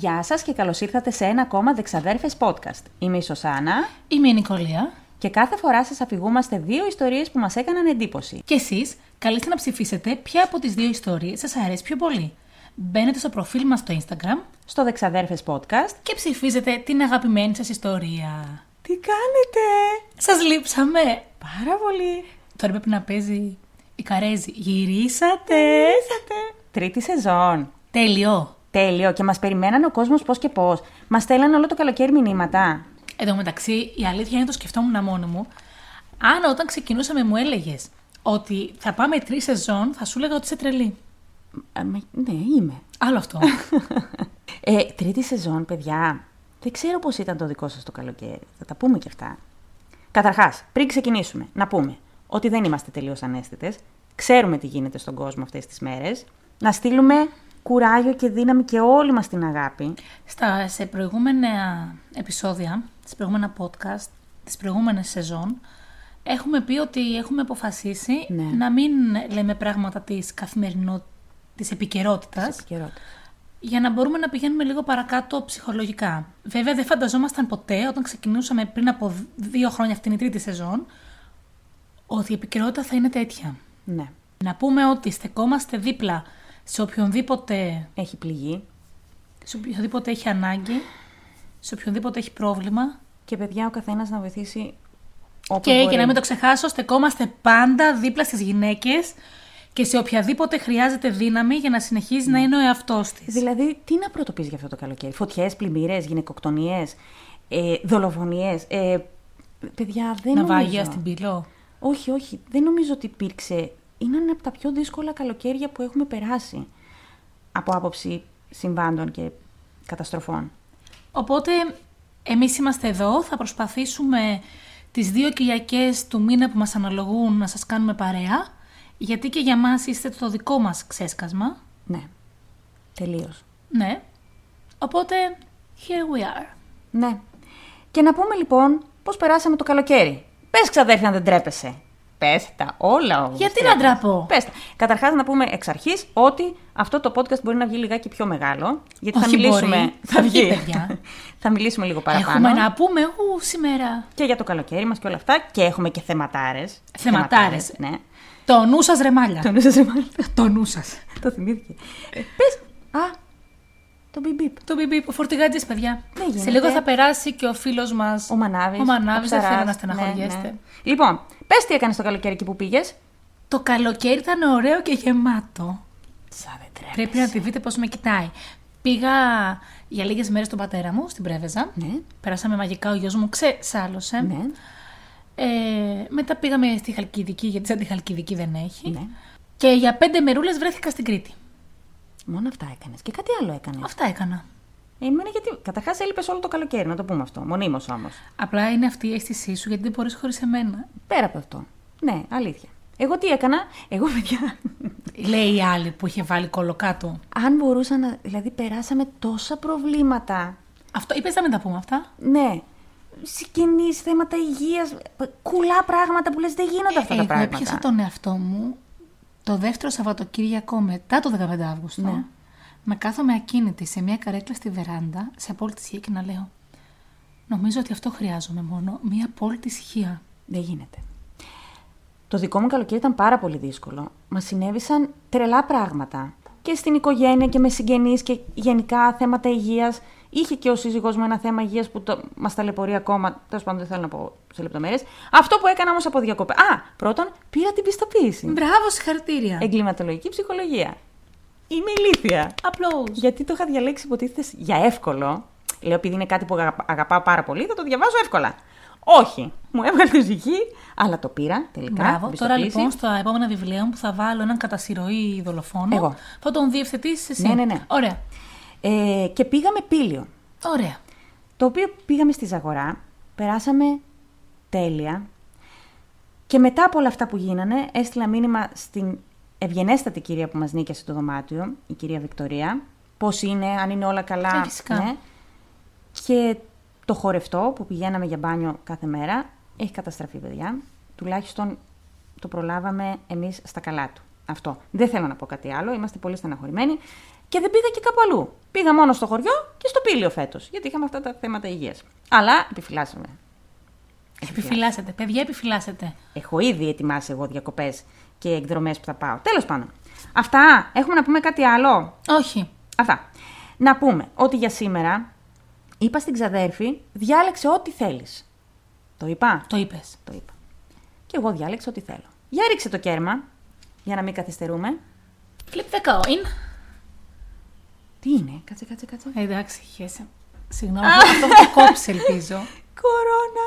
Γεια σας και καλώς ήρθατε σε ένα ακόμα Δεξαδέρφες podcast. Είμαι η Σωσάνα Είμαι η Νικολία. και κάθε φορά σας αφηγούμαστε δύο ιστορίες που μας έκαναν εντύπωση. Και εσείς καλείστε να ψηφίσετε ποια από τις δύο ιστορίες σας αρέσει πιο πολύ. Μπαίνετε στο προφίλ μας στο Instagram Στο Δεξαδέρφες podcast. και ψηφίζετε την αγαπημένη σας ιστορία. Τι κάνετε! Σας λείψαμε! Πάρα πολύ! Τώρα πρέπει να παίζει η Καρέζη. Γυρίσατε! Ήσατε! Τρίτη σεζόν. Τέλειο! Τέλειο και μας περιμένανε ο κόσμος πώς και πώς. Μας στέλνανε όλο το καλοκαίρι μηνύματα. Εν τω μεταξύ, η αλήθεια είναι το σκεφτόμουν μόνο μου. Αν όταν ξεκινούσαμε μου έλεγες ότι θα πάμε τρεις σεζόν, θα σου έλεγα ότι είσαι τρελή. Α, μα- ναι, είμαι. Άλλο αυτό. Ε, τρίτη σεζόν, παιδιά. Δεν ξέρω πώς ήταν το δικό σας το καλοκαίρι. Θα τα πούμε και αυτά. Καταρχάς, πριν ξεκινήσουμε, να πούμε ότι δεν είμαστε τελείως ανέστητες. Ξέρουμε τι γίνεται στον κόσμο αυτές τις μέρες. Να στείλουμε κουράγιο και δύναμη και όλη μας την αγάπη. Στα, σε προηγούμενα επεισόδια, σε προηγούμενα podcast, τις προηγούμενες σεζόν, έχουμε πει ότι έχουμε αποφασίσει Ναι. να μην λέμε πράγματα της καθημερινότητας, της επικαιρότητας, Επικαιρότητας. για να μπορούμε να πηγαίνουμε λίγο παρακάτω ψυχολογικά. Βέβαια, δεν φανταζόμασταν ποτέ, όταν ξεκινούσαμε πριν από δύο χρόνια αυτήν η τρίτη σεζόν, ότι η επικαιρότητα θα είναι τέτοια. Ναι. Να πούμε ότι στεκόμαστε δίπλα σε οποιονδήποτε, Έχει πληγεί. σε οποιονδήποτε έχει ανάγκη, σε οποιονδήποτε έχει πρόβλημα. Και παιδιά, ο καθένας να βοηθήσει όπου Και, μπορεί. και να μην το ξεχάσω, στεκόμαστε πάντα δίπλα στις γυναίκες και σε οποιαδήποτε χρειάζεται δύναμη για να συνεχίζει να είναι ο εαυτός της. Δηλαδή, τι να πρωτοποιείς για αυτό το καλοκαίρι; Φωτιές, πλημμύρες, γυναικοκτονίες, ε, δολοφονίες. Ε, παιδιά, δεν Ναυάγια νομίζω. στην πυλό. Όχι, όχι. Δεν νομίζω ότι υπήρξε. Είναι ένα από τα πιο δύσκολα καλοκαίρια που έχουμε περάσει. Από άποψη συμβάντων και καταστροφών. Οπότε, εμείς είμαστε εδώ, θα προσπαθήσουμε τις δύο Κυριακές του μήνα που μας αναλογούν να σας κάνουμε παρέα, γιατί και για μας είστε το δικό μας ξέσκασμα. Ναι. Τελείως. Ναι. Οπότε, here we are. Ναι. Και να πούμε λοιπόν πώς περάσαμε το καλοκαίρι. Πες ξαδέρφη αν δεν τρέπεσαι. Πες τα όλα όμως. Γιατί να τρέπεσαι. ντραπώ; Πες τα. Καταρχάς να πούμε εξ αρχής ότι αυτό το podcast μπορεί να βγει λιγάκι πιο μεγάλο. Γιατί θα Όχι μιλήσουμε... μπορεί. Θα βγει, παιδιά. θα μιλήσουμε λίγο παραπάνω. Έχουμε να πούμε ου, σήμερα. Και για το καλοκαίρι μας και όλα αυτά. Και έχουμε και θεματάρες. Θεματάρες. ναι. Το νου σας ρε μάλια. Το νου σας, μάλιστα. Το νου σας. Το θυμήθηκε. Πες. Α, το μπιμπιπ. Το μπιμπι, ο φορτηγάτζης, παιδιά. Δεν γίνεται. Σε λίγο θα περάσει και ο φίλος μας. Ο Μανάβης. Ο Μανάβης, δεν Ψαράς. θέλω να στεναχωριέστε. Ναι, ναι. Λοιπόν, πες τι έκανες το καλοκαίρι εκεί που πήγες. Το καλοκαίρι ήταν ωραίο και γεμάτο. Σαν δεν τρέπεσαι. Πρέπει να τη δείτε πώς με κοιτάει. Πήγα για λίγες μέρες στον πατέρα μου, στην Πρέβεζα. Ναι. Περάσαμε μαγικά, ο γιος μου ξεσάλωσε. Ναι. Ε, μετά πήγαμε στη Χαλκιδική, γιατί σαν τη Χαλκιδική δεν έχει. Ναι. Και για πέντε μερούλες βρέθηκα στην Κρήτη. Μόνο αυτά έκανες. Και κάτι άλλο έκανες. Αυτά έκανα. Εμένα γιατί. Καταρχάς έλειπες όλο το καλοκαίρι, να το πούμε αυτό. Μονίμως όμως. Απλά είναι αυτή η αίσθησή σου γιατί δεν μπορείς χωρίς εμένα. Πέρα από αυτό. Ναι, αλήθεια. Εγώ τι έκανα; Εγώ, παιδιά. Λέει η άλλη που είχε βάλει κολοκάτω. αν μπορούσα να. Δηλαδή, περάσαμε τόσα προβλήματα. Αυτό είπες να μην τα πούμε αυτά; Ναι. Συγγενεί, θέματα υγείας. Κουλά πράγματα που λες δεν γίνονται αυτά τα Εγώ πράγματα. έπιασα τον εαυτό μου το δεύτερο Σαββατοκύριακο μετά το 15 Αύγουστο. Ναι. Με κάθομαι ακίνητη σε μια καρέκλα στη βεράντα, σε απόλυτη ησυχία και να λέω Νομίζω ότι αυτό χρειάζομαι μόνο, μια απόλυτη ησυχία. Δεν γίνεται. Το δικό μου καλοκαίρι ήταν πάρα πολύ δύσκολο. Μας συνέβησαν τρελά πράγματα. Και στην οικογένεια και με συγγενείς και γενικά θέματα υγείας. Είχε και ο σύζυγός μου ένα θέμα υγείας που το, μας ταλαιπωρεί ακόμα. Τέλος πάντων, δεν θέλω να πω σε λεπτομέρειες. Αυτό που έκανα όμως από διακοπέ. Α, πρώτον, πήρα την πιστοποίηση. Μπράβο, συγχαρητήρια. Εγκληματολογική ψυχολογία. Είμαι ηλίθια. Απλώς. Γιατί το είχα διαλέξει υποτίθεται για εύκολο. Λέω, επειδή είναι κάτι που αγαπα- αγαπάω πάρα πολύ, θα το διαβάζω εύκολα. Όχι. Μου έβγαλε τη ψυχή, αλλά το πήρα τελικά. Μπράβο. την Τώρα πιστοποίηση. λοιπόν στα επόμενα βιβλία μου που θα βάλω έναν κατασυρωή δολοφόνο. Εγώ. Θα τον διευθετήσει εσύ. Ναι, ναι, ναι. Ωραία. Ε, και πήγαμε πύλιο. Ωραία. Το οποίο πήγαμε στη Ζαγορά, περάσαμε τέλεια. Και μετά από όλα αυτά που γίνανε, έστειλα μήνυμα στην ευγενέστατη κυρία που μας νίκιασε το δωμάτιο, η κυρία Βικτωρία, πώς είναι, αν είναι όλα καλά. ναι. Ε, φυσικά. Και το χορευτό που πηγαίναμε για μπάνιο κάθε μέρα, έχει καταστραφεί, παιδιά. Τουλάχιστον το προλάβαμε εμείς στα καλά του. Αυτό. Δεν θέλω να πω κάτι άλλο, είμαστε πολύ στεναχωρημένοι. Και δεν πήγα και κάπου αλλού. Πήγα μόνο στο χωριό και στο πήλιο φέτος. Γιατί είχαμε αυτά τα θέματα υγείας. Αλλά επιφυλάσσαμε. Επιφυλάσσετε. Παιδιά, επιφυλάσσετε. Έχω ήδη ετοιμάσει εγώ διακοπές και εκδρομές που θα πάω. Τέλος πάντων. Αυτά. Έχουμε να πούμε κάτι άλλο; Όχι. Αυτά. Να πούμε ότι για σήμερα είπα στην ξαδέρφη, διάλεξε ό,τι θέλεις. Το είπα; Το είπες. Το είπα. Και εγώ διάλεξα ό,τι θέλω. Για ρίξε το κέρμα, για να μην καθυστερούμε. Flip the coin. Τι είναι, κάτσε, κάτσε, κάτσε. Ε, εντάξει, χέσε. Συγγνώμη, αυτό θα κόψει, ελπίζω. Κορώνα.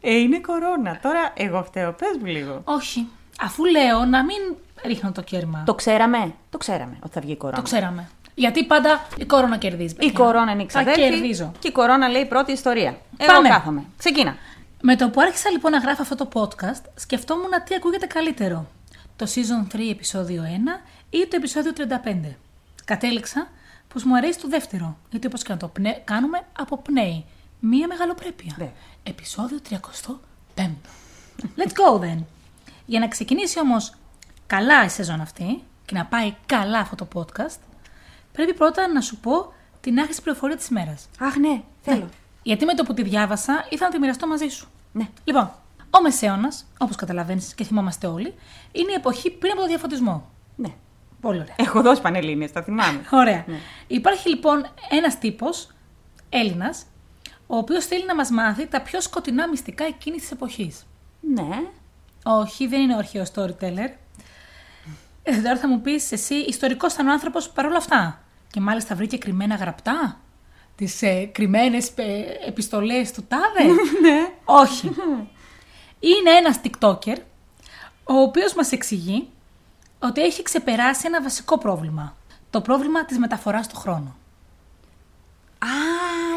Ε, είναι κορώνα. Τώρα εγώ φταίω. Πες μου λίγο. Όχι. Αφού λέω να μην ρίχνω το κέρμα. Το ξέραμε. Το ξέραμε ότι θα βγει η κορώνα. Το ξέραμε. Γιατί πάντα η κορώνα κερδίζει. Η παιδιά. κορώνα είναι η Θα ξαδέρφη. κερδίζω. Και η κορώνα λέει πρώτη ιστορία. Εγώ Πάμε. κάθομαι. Ξεκίνα. Με το που άρχισα λοιπόν να γράφω αυτό το podcast, σκεφτόμουν τι ακούγεται καλύτερο. Το season 3 επεισόδιο 1 ή το επεισόδιο 35. Κατέληξα πω μου αρέσει το δεύτερο, γιατί όπως και να το πνε... κάνουμε, αποπνέει. Μία μεγαλοπρέπεια. Ναι. Επεισόδιο 35. Let's go then. Για να ξεκινήσει όμως καλά η σεζόν αυτή και να πάει καλά αυτό το podcast, πρέπει πρώτα να σου πω την άχρηστη πληροφορία της ημέρας. Αχ, ναι, θέλω. Γιατί με το που τη διάβασα ήθελα να τη μοιραστώ μαζί σου. Ναι. Λοιπόν, ο Μεσαίωνας, όπως καταλαβαίνεις και θυμόμαστε όλοι, είναι η εποχή πριν από το διαφωτισμό. ναι. Πολύ ωραία. Έχω δώσει πανελλήνιες, τα θυμάμαι. Ωραία. Ναι. Υπάρχει λοιπόν ένας τύπος, Έλληνας, ο οποίος θέλει να μας μάθει τα πιο σκοτεινά μυστικά εκείνης της εποχής. ναι. Όχι, δεν είναι ο αρχαίος storyteller. Ε, τώρα θα μου πεις εσύ, ιστορικός ήταν ο άνθρωπος παρόλα αυτά; Και μάλιστα βρήκε κρυμμένα γραπτά; Τις ε, κρυμμένες επιστολές του τάδε; ναι. Όχι. Είναι ένας TikToker, ο οποίος μας εξηγεί ότι έχει ξεπεράσει ένα βασικό πρόβλημα. Το πρόβλημα της μεταφοράς του χρόνου. Α,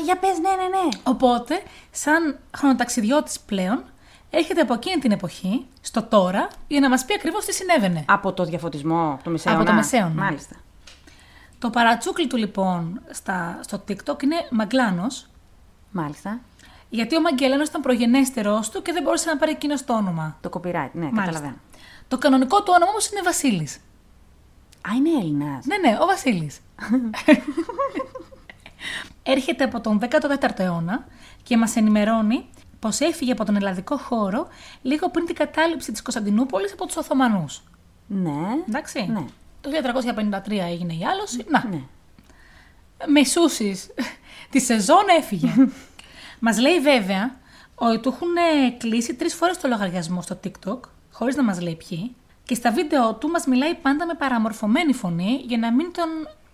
για πες, ναι, ναι, ναι. Οπότε, σαν χρονοταξιδιώτης πλέον, έρχεται από εκείνη την εποχή, στο τώρα, για να μας πει ακριβώς τι συνέβαινε. Από το διαφωτισμό, από το μεσαίωνα. Από το μεσαίωνα. Μάλιστα. Το παρατσούκλι του λοιπόν στα, στο TikTok είναι Μαγκλάνος, Μάλιστα. γιατί ο Μαγκελένος ήταν προγενέστερός του και δεν μπορούσε να πάρει εκείνος το όνομα. Το copyright, ναι, Μάλιστα. καταλαβαίνω. Το κανονικό του όνομα όμως είναι Βασίλης. Α, είναι Έλληνας. Ναι, ναι, ο Βασίλης. Έρχεται από τον 14ο αιώνα και μας ενημερώνει πως έφυγε από τον ελλαδικό χώρο λίγο πριν την κατάληψη της Κωνσταντινούπολης από τους Οθωμανούς. Ναι. Εντάξει. Ναι. Το 1353 έγινε η άλωση. Να, Ναι. μεσούσεις τη σεζόν έφυγε. μας λέει βέβαια ότι του έχουν ε, κλείσει τρεις φορές το λογαριασμό στο TikTok, χωρίς να μας λέει ποιοι, και στα βίντεο του μας μιλάει πάντα με παραμορφωμένη φωνή για να μην τον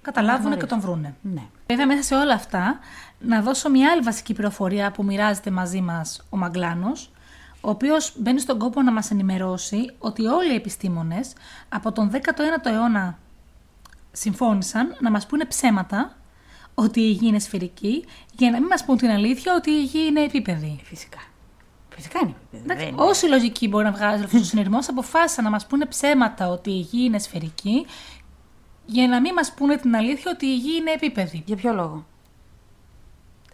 καταλάβουν και τον βρούνε. Ναι. Βέβαια, μέσα σε όλα αυτά, να δώσω μια άλλη βασική πληροφορία που μοιράζεται μαζί μας ο Μαγκλάνος, ο οποίος μπαίνει στον κόπο να μας ενημερώσει ότι όλοι οι επιστήμονες από τον 19ο αιώνα συμφώνησαν να μας πούνε ψέματα ότι η γη είναι σφαιρική, για να μην μας πούν την αλήθεια ότι η γη είναι επίπεδη. Φυσικά. Φυσικά είναι επίπεδο. Εντάξει, Δεν είναι. Όση λογική μπορεί να βγάζει αυτός ο συνειρμός, αποφάσισαν να μας πούνε ψέματα ότι η γη είναι σφαιρική, για να μην μας πούνε την αλήθεια ότι η γη είναι επίπεδη. Για ποιο λόγο;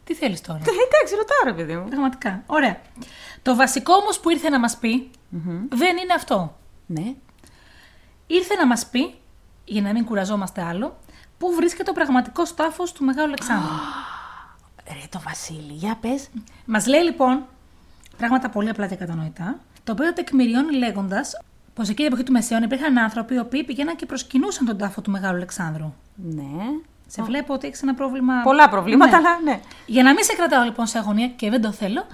Τι θέλεις τώρα; Εντάξει, ρωτάω, ρε παιδί μου. Πραγματικά. Ωραία. Το βασικό όμως που ήρθε να μας πει δεν είναι αυτό. Ναι. Ήρθε να μας πει, για να μην κουραζόμαστε άλλο, πού βρίσκεται ο πραγματικός τάφος του Μεγάλου Αλεξάνδρου. Ρε το Βασίλη, για πες. Μας λέει λοιπόν πράγματα πολύ απλά και κατανοητά, το οποίο τεκμηριώνει λέγοντας πως εκείνη την εποχή του Μεσαίων υπήρχαν άνθρωποι οι οποίοι πηγαίναν και προσκυνούσαν τον τάφο του Μεγάλου Αλεξάνδρου. Ναι. Σε βλέπω ότι έχεις ένα πρόβλημα. Πολλά προβλήματα, Ναι. αλλά ναι. Για να μην σε κρατάω λοιπόν σε αγωνία και δεν το θέλω,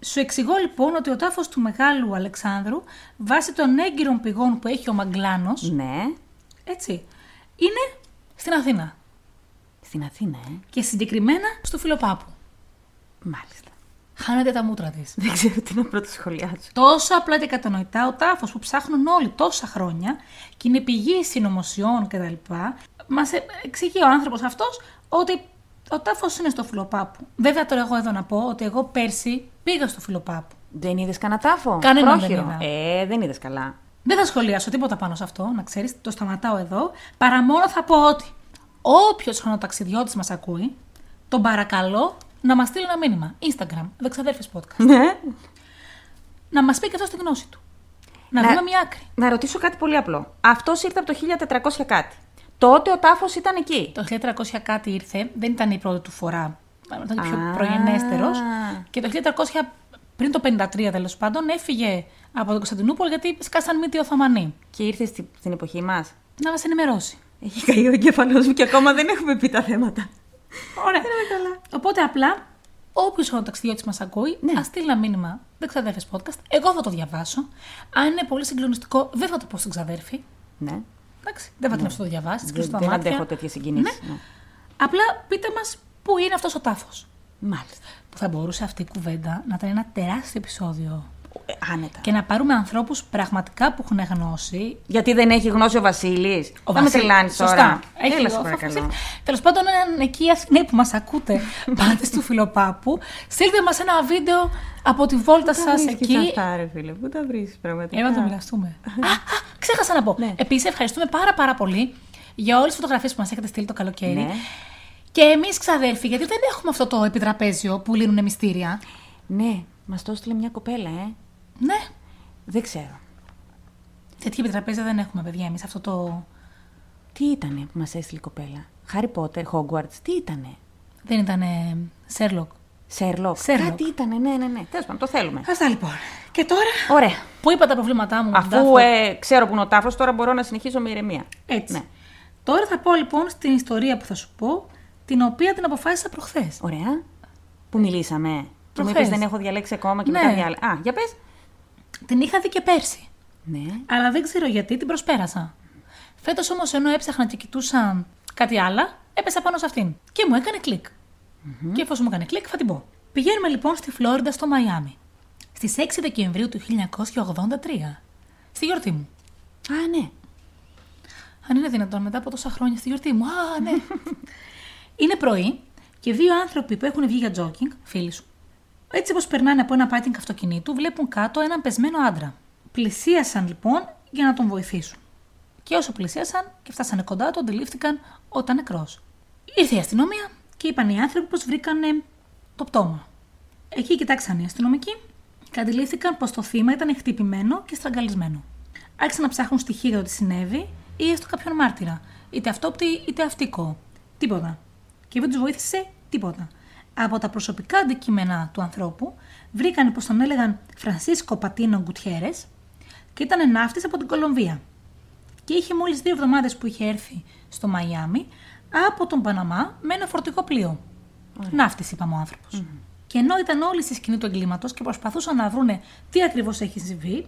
σου εξηγώ λοιπόν ότι ο τάφος του Μεγάλου Αλεξάνδρου, βάσει των έγκυρων πηγών που έχει ο Μαγκλάνος, Ναι. έτσι, είναι στην Αθήνα. Στην Αθήνα, ε. Και συγκεκριμένα στο Φιλοπάπου. Μάλιστα. Χάνεται τα μούτρα της. Δεν ξέρω τι να πρώτο σχολιάσω. Τόσο απλά και κατανοητά, ο τάφος που ψάχνουν όλοι τόσα χρόνια και είναι πηγή συνωμοσιών κτλ. Μας εξηγεί ο άνθρωπος αυτός ότι ο τάφος είναι στο Φιλοπάπου. Βέβαια, τώρα εγώ εδώ να πω ότι εγώ πέρσι πήγα στο Φιλοπάπου. Δεν είδες κανένα τάφο; Κανέναν δεν Πρόχειρο. είδα. Ε, δεν είδες καλά. Δεν θα σχολιάσω τίποτα πάνω σε αυτό, να ξέρεις, το σταματάω εδώ. Παρά μόνο θα πω ότι όποιος χρονοταξιδιώτης μας ακούει, τον παρακαλώ να μας στείλει ένα μήνυμα. Instagram, δεξαδέρφε podcast. Ναι. να μας πει και αυτό τη γνώση του. Να, Να- δούμε μια άκρη. Να ρωτήσω κάτι πολύ απλό. Αυτός ήρθε από το 1400 κάτι. τότε ο τάφος ήταν εκεί. Το 1300 κάτι ήρθε, δεν ήταν η πρώτη του φορά. Ήταν πιο Α. προγενέστερο. Και το 1300, πριν το 53 τέλος πάντων, έφυγε από την Κωνσταντινούπολη γιατί σκάσαν μύτη Οθωμανοί. Και ήρθε στη- στην εποχή μας. Να μας ενημερώσει. Έχει καεί ο εγκέφαλός μου και ακόμα δεν έχουμε πει τα θέματα. Ωραία. Οπότε απλά, όποιος χρονοταξιδιώτη μας ακούει, Ναι. ας στείλει ένα μήνυμα. Δεν ξαδέρφε podcast. Εγώ θα το διαβάσω. Αν είναι πολύ συγκλονιστικό, δεν θα το πω στην ξαδέρφη. Ναι. Εντάξει, δεν θα την αφήσω να το διαβάσει. Δεν, δεν αντέχω τέτοιες συγκινήσεις. Ναι. Απλά πείτε μας πού είναι αυτός ο τάφος. Μάλιστα. Που θα μπορούσε αυτή η κουβέντα να ήταν ένα τεράστιο επεισόδιο. Ε, άνετα. Και να πάρουμε ανθρώπους πραγματικά που έχουν γνώση. Γιατί δεν έχει γνώση ο Βασίλης. Ο Θα με Βασίλης- τρελάνεις Σωστά. τώρα. Έχει Έλα, ο σε παρακαλώ. Τέλος πάντων, έναν εκεί Αθηναίοι που μας ακούτε, πάτε στο φιλοπάπου, στείλτε μας ένα βίντεο από τη βόλτα σας εκεί. Αυτά, ρε φίλε, πού τα βρει πραγματικά; Έλα να το μοιραστούμε. α, α, ξέχασα να πω. Ναι. Επίσης, ευχαριστούμε πάρα πάρα πολύ για όλες τις φωτογραφίες που μας έχετε στείλει το καλοκαίρι. Ναι. Και εμείς, ξαδέλφοι, γιατί δεν έχουμε αυτό το επιτραπέζιο που λύνουν μυστήρια. Ναι, μας το έστειλε μια κοπέλα, ε. Ναι. Δεν ξέρω. Τέτοια επιτραπέζια δεν έχουμε, παιδιά, εμείς αυτό το. Τι ήτανε που μας έστειλε η κοπέλα; Harry Potter, Hogwarts, τι ήτανε; Δεν ήταν Sherlock. Sherlock. Sherlock. Κάτι ήτανε, ναι, ναι, ναι. Τέλος πάντων, το θέλουμε. Αυτά λοιπόν. Και τώρα. Ωραία. Πού είπα τα προβλήματά μου, με τον Αφού τάφο. ε, ξέρω που είναι ο τάφος, τώρα μπορώ να συνεχίσω με ηρεμία. Έτσι. Ναι. Τώρα θα πω λοιπόν στην ιστορία που θα σου πω, την οποία την αποφάσισα προχθές. Ωραία. Που μιλήσαμε. Και μου Προχθές. είπες δεν έχω διαλέξει ακόμα και Ναι. μετά διάλεξα. Α, για πες. Την είχα δει και πέρσι. Ναι. Αλλά δεν ξέρω γιατί την προσπέρασα. Φέτος όμως, ενώ έψαχνα και κοιτούσα κάτι άλλα, έπεσα πάνω σε αυτήν. Και μου έκανε κλικ. Και εφόσον μου έκανε κλικ, θα την πω. Πηγαίνουμε λοιπόν στη Φλόριντα, στο Μαϊάμι. Στις 6 Δεκεμβρίου του 1983. Στη γιορτή μου. Α, ναι. Αν είναι δυνατόν μετά από τόσα χρόνια στη γιορτή μου. Α, ναι. είναι πρωί και δύο άνθρωποι που έχουν βγει για τζόκινγκ, φίλοι σου, έτσι όπως περνάνε από ένα πάρκινγκ αυτοκινήτου, βλέπουν κάτω έναν πεσμένο άντρα. Πλησίασαν λοιπόν για να τον βοηθήσουν. Και όσο πλησίασαν και φτάσανε κοντά του, αντιλήφθηκαν ότι ήταν νεκρός. Ήρθε η αστυνομία και είπαν οι άνθρωποι πως βρήκανε το πτώμα. Εκεί κοιτάξαν οι αστυνομικοί και αντιλήφθηκαν πως το θύμα ήταν χτυπημένο και στραγγαλισμένο. Άρχισαν να ψάχνουν στοιχεία για το τι συνέβη ή έστω κάποιον μάρτυρα, είτε αυτόπτη είτε αυτικό. Τίποτα. Και δεν τους βοήθησε τίποτα. Από τα προσωπικά αντικείμενα του ανθρώπου βρήκαν πως τον έλεγαν Φρανσίσκο Πατίνο Γκουτιέρες και ήταν ναύτης από την Κολομβία. Και είχε μόλις δύο εβδομάδες που είχε έρθει στο Μαϊάμι από τον Παναμά με ένα φορτικό πλοίο. Ναύτης, είπαμε ο άνθρωπος. Και ενώ ήταν όλοι στη σκηνή του εγκλήματος και προσπαθούσαν να βρούνε τι ακριβώς έχει συμβεί,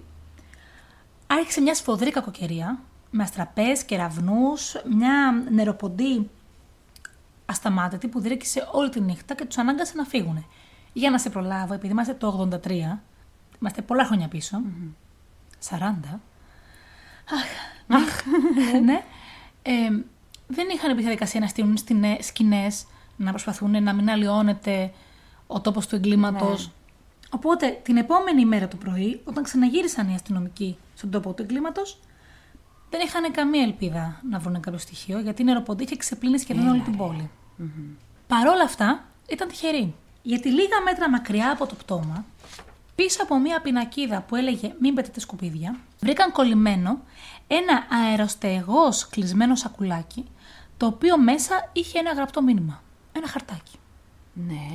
άρχισε μια σφοδρή κακοκαιρία με αστραπές, κεραυνούς, μια νεροποντή ασταμάτητη που διρκήσε όλη τη νύχτα και τους ανάγκασε να φύγουν. Για να σε προλάβω, επειδή είμαστε το 83, είμαστε πολλά χρόνια πίσω, 40, αχ, ναι, ε, δεν είχαν επί διαδικασία να στείλουν σκηνές, να προσπαθούν να μην αλλοιώνεται ο τόπος του εγκλήματος. Οπότε την επόμενη μέρα το πρωί, όταν ξαναγύρισαν οι αστυνομικοί στον τόπο του εγκλήματος, δεν είχαν καμία ελπίδα να βρουν κάποιο στοιχείο, γιατί η νεροποντή είχε ξεπλύνει σχεδόν όλη την πόλη. Παρ' όλα αυτά, ήταν τυχεροί. Γιατί λίγα μέτρα μακριά από το πτώμα, πίσω από μία πινακίδα που έλεγε Μην πετετε σκουπίδια, βρήκαν κολλημένο ένα αεροστεγός κλεισμένο σακουλάκι, το οποίο μέσα είχε ένα γραπτό μήνυμα. Ένα χαρτάκι. Ναι.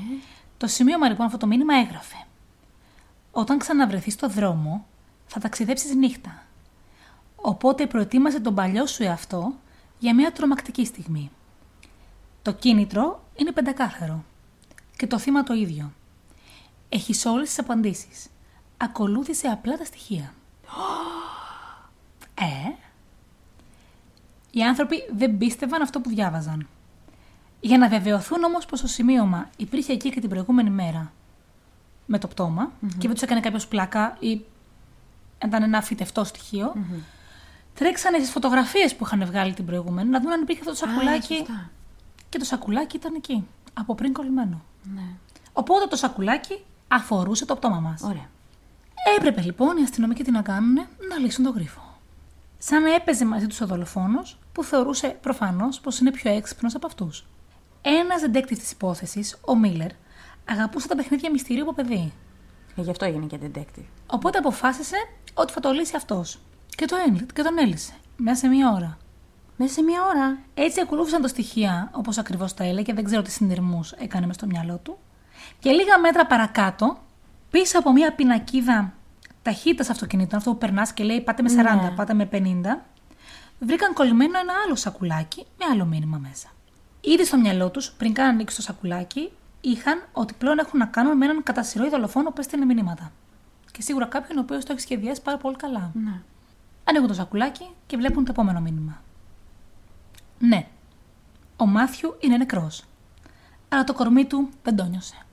Το σημείωμα λοιπόν αυτό το μήνυμα έγραφε. Όταν ξαναβρεθείς στο δρόμο, θα ταξιδέψεις νύχτα. Οπότε προετοίμασε τον παλιό σου εαυτό για μια τρομακτική στιγμή. Το κίνητρο είναι πεντακάθαρο. Και το θύμα το ίδιο. Έχεις όλες τις απαντήσεις. Ακολούθησε απλά τα στοιχεία. Ε, οι άνθρωποι δεν πίστευαν αυτό που διάβαζαν. Για να βεβαιωθούν όμως πως το σημείωμα υπήρχε εκεί και την προηγούμενη μέρα με το πτωμα και δεν τους έκανε κάποιος πλάκα ή ήταν ένα φυτευτό στοιχείο, τρέξανε στις φωτογραφίες που είχαν βγάλει την προηγούμενη να δουν αν υπήρχε αυτό το σακουλάκι. σωστά. και το σακουλάκι ήταν εκεί, από πριν κολλημένο. Ναι. Οπότε το σακουλάκι αφορούσε το πτώμα μας. Ωραία. Έπρεπε λοιπόν οι αστυνομικοί τι να κάνουν, να λύσουν τον γρίφο. Σαν να έπαιζε μαζί τους ο δολοφόνος, που θεωρούσε προφανώς πως είναι πιο έξυπνος από αυτούς. Ένας detective της υπόθεσης, ο Μίλλερ, αγαπούσε τα παιχνίδια μυστηρίου από παιδί. Ε, γι' αυτό έγινε και detective. Οπότε αποφάσισε ότι θα το λύσει αυτός. Και, το έλυ- και τον έλυσε. Μέσα σε μία ώρα. Μέσα σε μία ώρα. Έτσι ακολούθησαν τα στοιχεία όπως ακριβώς τα έλεγε, δεν ξέρω τι συνειρμούς έκανε μες στο μυαλό του. Και λίγα μέτρα παρακάτω, πίσω από μία πινακίδα ταχύτητας αυτοκινήτων, αυτό που περνάς και λέει πάτε με 40, Ναι. πάτε με 50, βρήκαν κολλημένο ένα άλλο σακουλάκι με άλλο μήνυμα μέσα. Ήδη στο μυαλό τους, πριν καν ανοίξει το σακουλάκι, είχαν ότι πλέον έχουν να κάνουν με έναν κατά συρροή δολοφόνο που έστειλε μηνύματα. Και σίγουρα κάποιον ο οποίος το έχει σχεδιάσει πάρα πολύ καλά. Ναι. Ανοίγουν το σακουλάκι και βλέπουν το επόμενο μήνυμα. Ναι, ο Μάθιου είναι νεκρός. Αλλά το κορμί του δεν το νιώσε.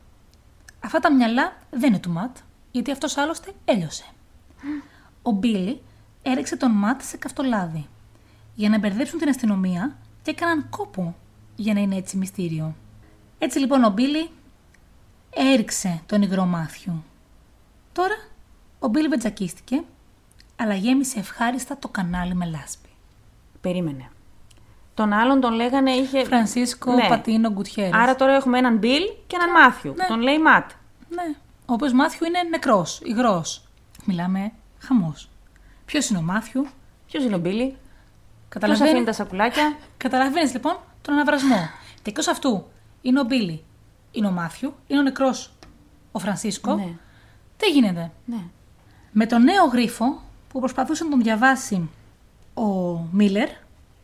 Αυτά τα μυαλά δεν είναι του Ματ, γιατί αυτός άλλωστε έλειωσε. Ο Μπίλι έριξε τον Ματ σε καυτολάδι για να μπερδέψουν την αστυνομία και έκαναν κόπο για να είναι έτσι μυστήριο. Έτσι λοιπόν ο Μπίλι έριξε τον υγρό Μάθιου. Τώρα ο Μπίλι βετζακίστηκε, αλλά γέμισε ευχάριστα το κανάλι με λάσπη. Περίμενε. Τον άλλον τον λέγανε είχε. Φρανσίσκο Ναι. Πατίνο Γκουτιέρες. Άρα τώρα έχουμε έναν Μπιλ και έναν Μάθιου. Ναι. Τον λέει Ματ. Ναι. Ο οποίος Μάθιου είναι νεκρός, υγρός. Μιλάμε χαμός. Ποιος είναι ο Μάθιου, Ποιος είναι ο Μπίλι, Ποιος Καταλαβαίνει. αφήνει τα σακουλάκια; Καταλαβαίνεις λοιπόν τον αναβρασμό. και εκτός αυτού είναι ο Μπίλι, είναι ο Μάθιου, είναι ο νεκρός ο Φρανσίσκο. Ναι. Τι γίνεται; Ναι. Με τον νέο γρίφο που προσπαθούσε να τον διαβάσει ο Μίλλερ,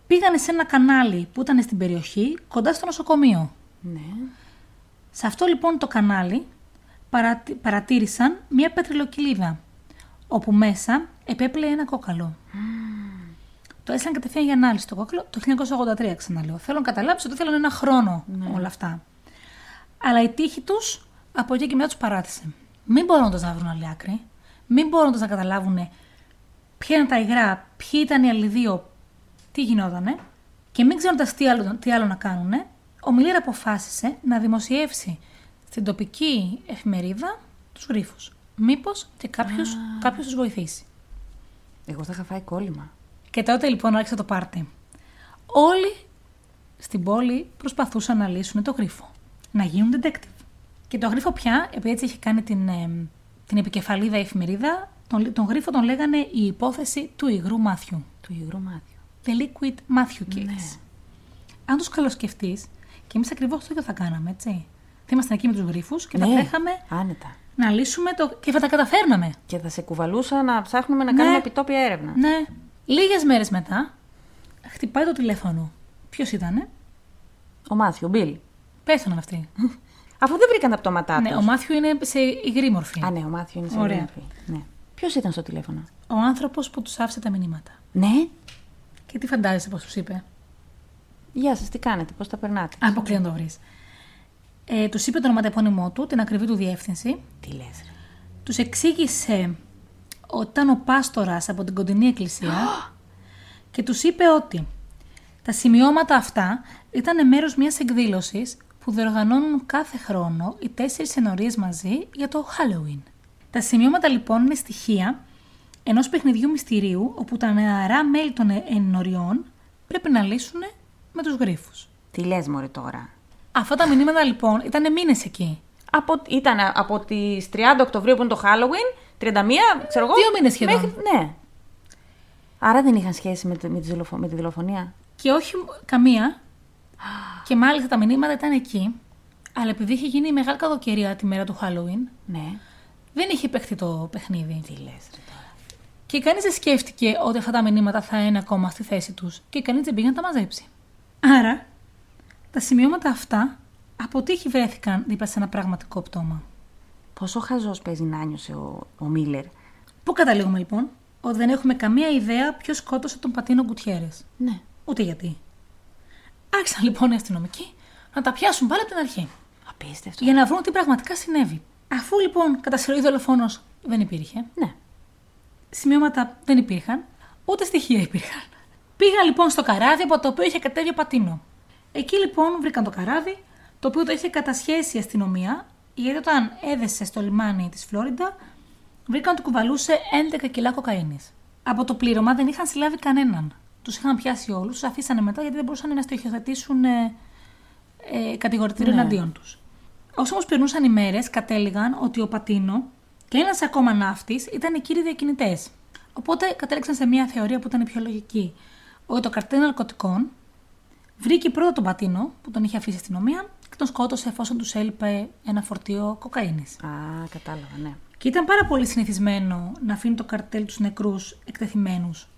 πήγανε σε ένα κανάλι που ήταν στην περιοχή κοντά στο νοσοκομείο. Ναι. Σε αυτό λοιπόν το κανάλι παρατη- παρατήρησαν μια πετρελοκυλίδα, όπου μέσα επέπλεε ένα κόκαλο. Το έστειλαν κατευθείαν για ανάλυση το κόκαλο το 1983, ξαναλέω. Θέλω να καταλάβεις ότι θέλουν ένα χρόνο όλα αυτά. Αλλά η τύχη τους από εκεί και μετά τους παράτησε. Μην μπορώντα να βρουν άλλη άκρη, μην μπορώντα να καταλάβουν ποια είναι τα υγρά, ποιοι ήταν οι άλλοι δύο, τι γινότανε, και μην ξέροντα τι άλλο, τι άλλο να κάνουν, ο Μιλίρα αποφάσισε να δημοσιεύσει στην τοπική εφημερίδα τους γρήφου. Μήπως και κάποιος κάποιος τους βοηθήσει. Εγώ θα είχα φάει κόλλημα. Και τότε λοιπόν άρχισε το πάρτι. Όλοι στην πόλη προσπαθούσαν να λύσουν το γρίφο. Να γίνουν detective. Και το γρίφο πια, επειδή έτσι είχε κάνει την, ε, την επικεφαλίδα η εφημερίδα, τον, τον γρίφο τον λέγανε η υπόθεση του υγρού Μάθιου. Του υγρού Μάθιου. The Liquid Matthew Case. Ναι. Αν τους καλοσκεφτείς, και εμείς ακριβώς το ίδιο θα κάναμε, έτσι. Θα ήμασταν εκεί με τους γρήφου και θα ναι. τρέχαμε Άνετα. να λύσουμε το. και θα τα καταφέρναμε. Και θα σε κουβαλούσα να ψάχνουμε να Ναι. κάνουμε επιτόπια έρευνα. Ναι. Λίγες μέρες μετά, χτυπάει το τηλέφωνο. Ποιος ήτανε, Ο Μάθιου, ο Μπιλ. πέθαναν αυτοί. Αφού δεν βρήκαν τα πτώματά ναι, τους. ο Μάθιου είναι σε υγρή μορφή. Α, ναι, ο Μάθιου είναι σε Ωραία. μορφή. Ναι. Ποιος ήταν στο τηλέφωνο; Ο άνθρωπος που τους άφησε τα μηνύματα. Ναι. Και τι φαντάζεσαι πώ τους είπε; Γεια σας, τι κάνετε, πώς τα περνάτε; Αποκλείω να το βρεις. Ε, τους είπε το ονοματεπώνυμό του, την ακριβή του διεύθυνση. Τι λες, ρε. Τους εξήγησε ότι ήταν ο πάστορας από την κοντινή εκκλησία και τους είπε ότι τα σημειώματα αυτά ήταν μέρος μιας εκδήλωσης που διοργανώνουν κάθε χρόνο οι τέσσερις ενορίες μαζί για το Halloween. Τα σημειώματα λοιπόν είναι στοιχεία ενός παιχνιδιού μυστηρίου όπου τα νεαρά μέλη των ε- ενωριών πρέπει να λύσουν με τους γρίφους. Τι λες, Μωρή τώρα; Αυτά τα μηνύματα λοιπόν ήταν μήνες εκεί. Από, ήταν από τις 30 Οκτωβρίου που είναι το Halloween, 31, ξέρω εγώ. Δύο μήνες σχεδόν. Μέχρι, ναι. Άρα δεν είχαν σχέση με, τη- με, τη, δολοφο- με τη δολοφονία. Και όχι καμία. Και μάλιστα τα μηνύματα ήταν εκεί. Αλλά επειδή είχε γίνει η μεγάλη καλοκαιρία τη μέρα του Halloween, Ναι. Δεν είχε παιχτεί το παιχνίδι. Τι λες, ρε τώρα. Και κανείς δεν σκέφτηκε ότι αυτά τα μηνύματα θα είναι ακόμα στη θέση τους. Και κανείς δεν πήγε να τα μαζέψει. Άρα, τα σημειώματα αυτά από τύχη βρέθηκαν δίπλα σε ένα πραγματικό πτώμα; Πόσο χαζός παίζει να νιώσε ο, ο Μίλλερ; Πού καταλήγουμε λοιπόν, ότι δεν έχουμε καμία ιδέα ποιος σκότωσε τον Πατίνο Γκουτιέρες. Ναι. Ούτε γιατί. Άρχισαν λοιπόν οι αστυνομικοί να τα πιάσουν πάλι από την αρχή. Απίστευτο. για να βρουν τι πραγματικά συνέβη. Αφού λοιπόν κατά συρροή δολοφόνο δεν υπήρχε, Ναι. σημειώματα δεν υπήρχαν, ούτε στοιχεία υπήρχαν. Πήγαν λοιπόν στο καράβι από το οποίο είχε κατέβει ο Πατίνο. Εκεί λοιπόν βρήκαν το καράβι, το οποίο το είχε κατασχέσει η αστυνομία, γιατί όταν έδεσε στο λιμάνι της Φλόριντα, βρήκαν ότι κουβαλούσε 11 κιλά κοκαίνης. Από το πλήρωμα δεν είχαν συλλάβει κανέναν. Τους είχαν πιάσει όλους, τους αφήσανε μετά γιατί δεν μπορούσαν να στοιχειοθετήσουν ε, ε, κατηγορητήριο Ναι. εναντίον τους. Όσο όμως περνούσαν οι μέρες, κατέληγαν ότι ο Πατίνο και ένας ακόμα ναύτης ήταν οι κύριοι διακινητές. Οπότε κατέληξαν σε μια θεωρία που ήταν η πιο λογική. ότι το καρτέλ ναρκωτικών βρήκε πρώτο τον Πατίνο που τον είχε αφήσει η αστυνομία και τον σκότωσε εφόσον τους έλειπε ένα φορτίο κοκαίνης. Α, κατάλαβα, ναι. Και ήταν πάρα πολύ συνηθισμένο να αφήνουν το καρτέλ τους νεκρούς εκτεθειμένους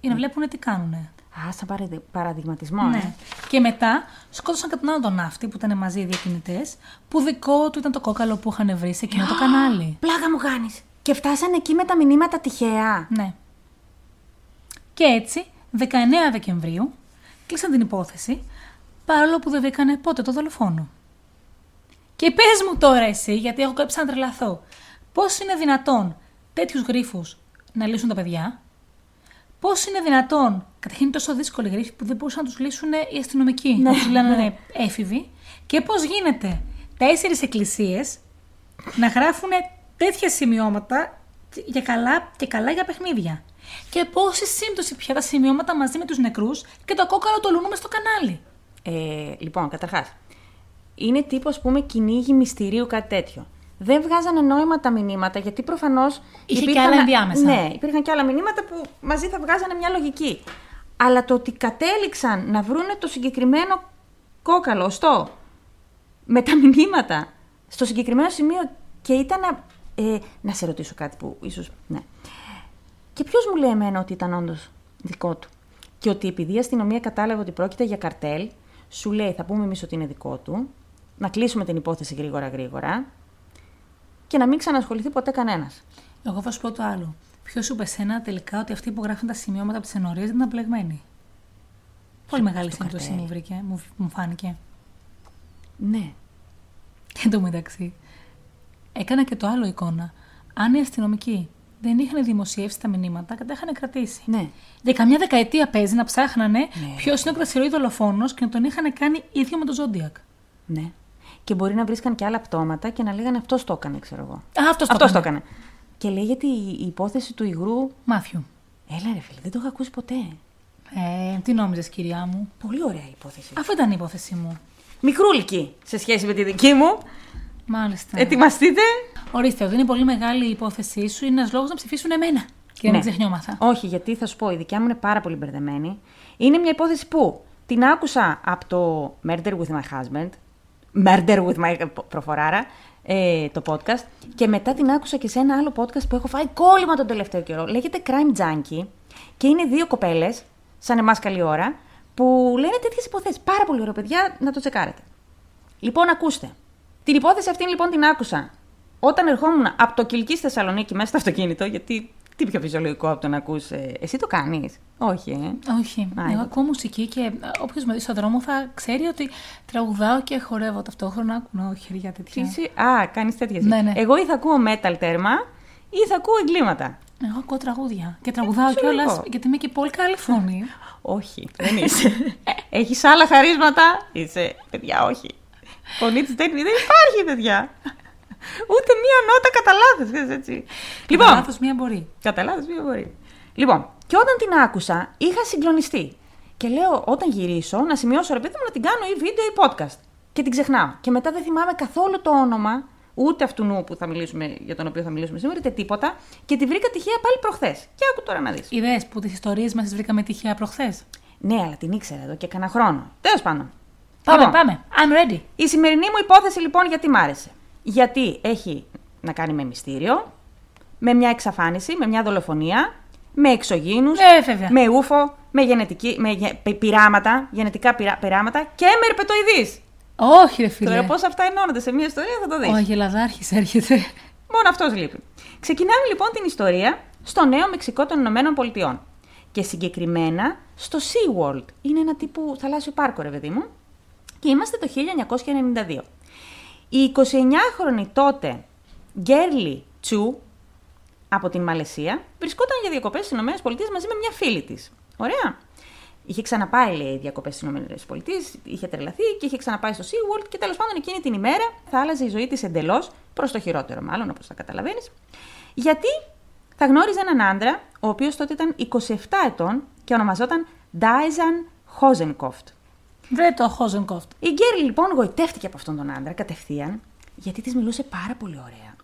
για να βλέπουν τι κάνουνε. Α, σαν παραδει- παραδειγματισμό, Ναι. ε. Και μετά σκότωσαν κατά τον άλλο τον ναύτη που ήταν μαζί οι διακινητές, που δικό του ήταν το κόκαλο που είχαν βρει σε εκείνο το κανάλι. Πλάκα μου κάνεις. Και φτάσανε εκεί με τα μηνύματα τυχαία. Ναι. Και έτσι, 19 Δεκεμβρίου, κλείσαν την υπόθεση, παρόλο που δεν βρήκανε πότε το δολοφόνο. Και πες μου τώρα εσύ, γιατί έχω κάψει να τρελαθώ, πώς είναι δυνατόν τέτοιους γρήφου να λύσουν τα παιδιά, πώς είναι δυνατόν, καταρχήν είναι τόσο δύσκολοι γρήφοι που δεν μπορούσαν να τους λύσουν οι αστυνομικοί, να τους λένε έφηβοι, και πώς γίνεται τέσσερις εκκλησίες να γράφουν τέτοια σημειώματα για καλά και καλά για παιχνίδια. Και πόση σύμπτωση πια τα σημειώματα μαζί με τους νεκρούς και το κόκαλο το λούνουμε στο κανάλι. Ε, λοιπόν, καταρχάς. Είναι τύπος, ας πούμε, κυνήγι μυστηρίου κάτι τέτοιο. Δεν βγάζανε νόημα τα μηνύματα γιατί προφανώς. Είχε και άλλα ενδιάμεσα. Ναι, υπήρχαν και άλλα μηνύματα που μαζί θα βγάζανε μια λογική. Αλλά το ότι κατέληξαν να βρούνε το συγκεκριμένο κόκαλο, οστό, με τα μηνύματα στο συγκεκριμένο σημείο και ήταν. να- Ε, να σε ρωτήσω κάτι που ίσως. Ναι. Και ποιος μου λέει εμένα ότι ήταν όντως δικό του; Και ότι επειδή η αστυνομία κατάλαβε ότι πρόκειται για καρτέλ, σου λέει θα πούμε εμείς ότι είναι δικό του, να κλείσουμε την υπόθεση γρήγορα γρήγορα και να μην ξανασχοληθεί ποτέ κανένας. Εγώ θα σου πω το άλλο. Ποιο σου είπε σένα τελικά ότι αυτοί που γράφουν τα σημειώματα από τις ενορίες δεν ήταν πλεγμένοι. Πολύ μεγάλη σύμπτωση καρτέλ. μου βρήκε, μου, μου φάνηκε. Ναι. Και εν τω μεταξύ, έκανα και το άλλο εικόνα. Αν οι αστυνομικοί δεν είχαν δημοσιεύσει τα μηνύματα και τα είχαν κρατήσει. Ναι. Για καμιά δεκαετία παίζει να ψάχνανε Ναι. ποιος είναι ο κρασιροή δολοφόνο και να τον είχαν κάνει ίδιο με τον Ζόντιακ. Ναι. Και μπορεί να βρίσκαν και άλλα πτώματα και να λέγανε αυτός το έκανε, ξέρω εγώ. Α, αυτός το Αυτός το έκανε. έκανε. Και λέγεται η, η υπόθεση του υγρού. Μάθιου. Έλα, ρε φίλε, δεν το είχα ακούσει ποτέ. Ε, τι νόμιζες, κυρία μου; Πολύ ωραία η υπόθεση. Αυτή ήταν η υπόθεσή μου. Μικρούλικη σε σχέση με τη δική μου. Μάλιστα. Ετοιμαστείτε. Ορίστε, ότι είναι πολύ μεγάλη η υπόθεσή σου, είναι ένας λόγος να ψηφίσουν εμένα. Και να μην ξεχνιόμαθα. Όχι, γιατί θα σου πω, η δικιά μου είναι πάρα πολύ μπερδεμένη. Είναι μια υπόθεση που την άκουσα από το Murder with my husband. Murder with my προφοράρα. Ε, το podcast. Και μετά την άκουσα και σε ένα άλλο podcast που έχω φάει κόλλημα τον τελευταίο καιρό. Λέγεται Crime Junkie. Και είναι δύο κοπέλες, σαν εμάς καλή ώρα, που λένε τέτοιες υποθέσεις. Πάρα πολύ ωραία, παιδιά, να το τσεκάρετε. Λοιπόν, ακούστε. Την υπόθεση αυτή λοιπόν την άκουσα όταν ερχόμουν από το Κιλκί στη Θεσσαλονίκη μέσα στο αυτοκίνητο, γιατί τι πιο φυσιολογικό από το να ακούς, ε, εσύ το κάνεις, όχι ε. Όχι. Α, Εγώ εγώ- ακούω μουσική και όποιος με δει στον δρόμο θα ξέρει ότι τραγουδάω και χορεύω ταυτόχρονα. Κουνάω χέρια τέτοια. Εσύ, α, κάνεις τέτοια εσύ. Ναι, ναι. Εγώ ή θα ακούω metal τέρμα ή θα ακούω εγκλήματα. Εγώ ακούω τραγούδια. Και τραγουδάω Φυσιολογικό. κιόλας γιατί είμαι και πολύ καλή φωνή. όχι, δεν είσαι. Έχεις άλλα χαρίσματα, είσαι, παιδιά, όχι. Φωνή της δεν, δεν υπάρχει, παιδιά. Ούτε μία νότα κατά λάθος, ξέρεις, έτσι. Λοιπόν. Λοιπόν, Λάθος μία μπορεί. Κατά λάθος, μία μπορεί. Λοιπόν, και όταν την άκουσα, είχα συγκλονιστεί. Και λέω, όταν γυρίσω, να σημειώσω ρε παιδί μου να την κάνω ή βίντεο ή podcast. Και την ξεχνάω. Και μετά δεν θυμάμαι καθόλου το όνομα, ούτε αυτού νου που θα μιλήσουμε, για τον οποίο θα μιλήσουμε σήμερα, ούτε τίποτα. Και τη βρήκα τυχαία πάλι προχθές. Και άκου τώρα να δεις. Ιδέες που τις ιστορίες μας τις βρήκαμε τυχαία προχθές; Ναι, αλλά την ήξερα εδώ και κανένα χρόνο. Τέλος πάντων. Πάμε, Λοιπόν, πάμε. I'm ready. Η σημερινή μου υπόθεση λοιπόν γιατί μ' άρεσε. Γιατί έχει να κάνει με μυστήριο, με μια εξαφάνιση, με μια δολοφονία, με εξωγήινους, Ε, βέβαια. με ούφο, με, γενετική, με γε- πει- πειράματα, γενετικά πειρα- πειράματα και με ερπετοειδείς. Όχι, ρε φίλε. Τώρα πώς αυτά ενώνονται σε μια ιστορία θα το δεις. Ο Αγελαδάρχης έρχεται. Μόνο αυτός λείπει. Ξεκινάμε λοιπόν την ιστορία στο νέο Μεξικό των Ηνωμένων Πολιτειών. Και συγκεκριμένα στο SeaWorld. Είναι ένα τύπου θαλάσσιο πάρκο, ρε παιδί μου. Και είμαστε το 1992. Η 29χρονη τότε Γκέρλι Τσου από την Μαλαισία βρισκόταν για διακοπές στις ΗΠΑ μαζί με μια φίλη της. Ωραία. Είχε ξαναπάει, λέει, διακοπές στις ΗΠΑ, είχε τρελαθεί και είχε ξαναπάει στο SeaWorld και τέλος πάντων εκείνη την ημέρα θα άλλαζε η ζωή της εντελώς προς το χειρότερο, μάλλον όπως θα καταλαβαίνεις. Γιατί θα γνώριζε έναν άντρα, ο οποίος τότε ήταν 27 ετών και ονομαζόταν Ντάιζαν Χόζενκοφτ. Βρε το Χόζενκοφτ. Η Γκέρι λοιπόν γοητεύτηκε από αυτόν τον άντρα κατευθείαν, γιατί της μιλούσε πάρα πολύ ωραία.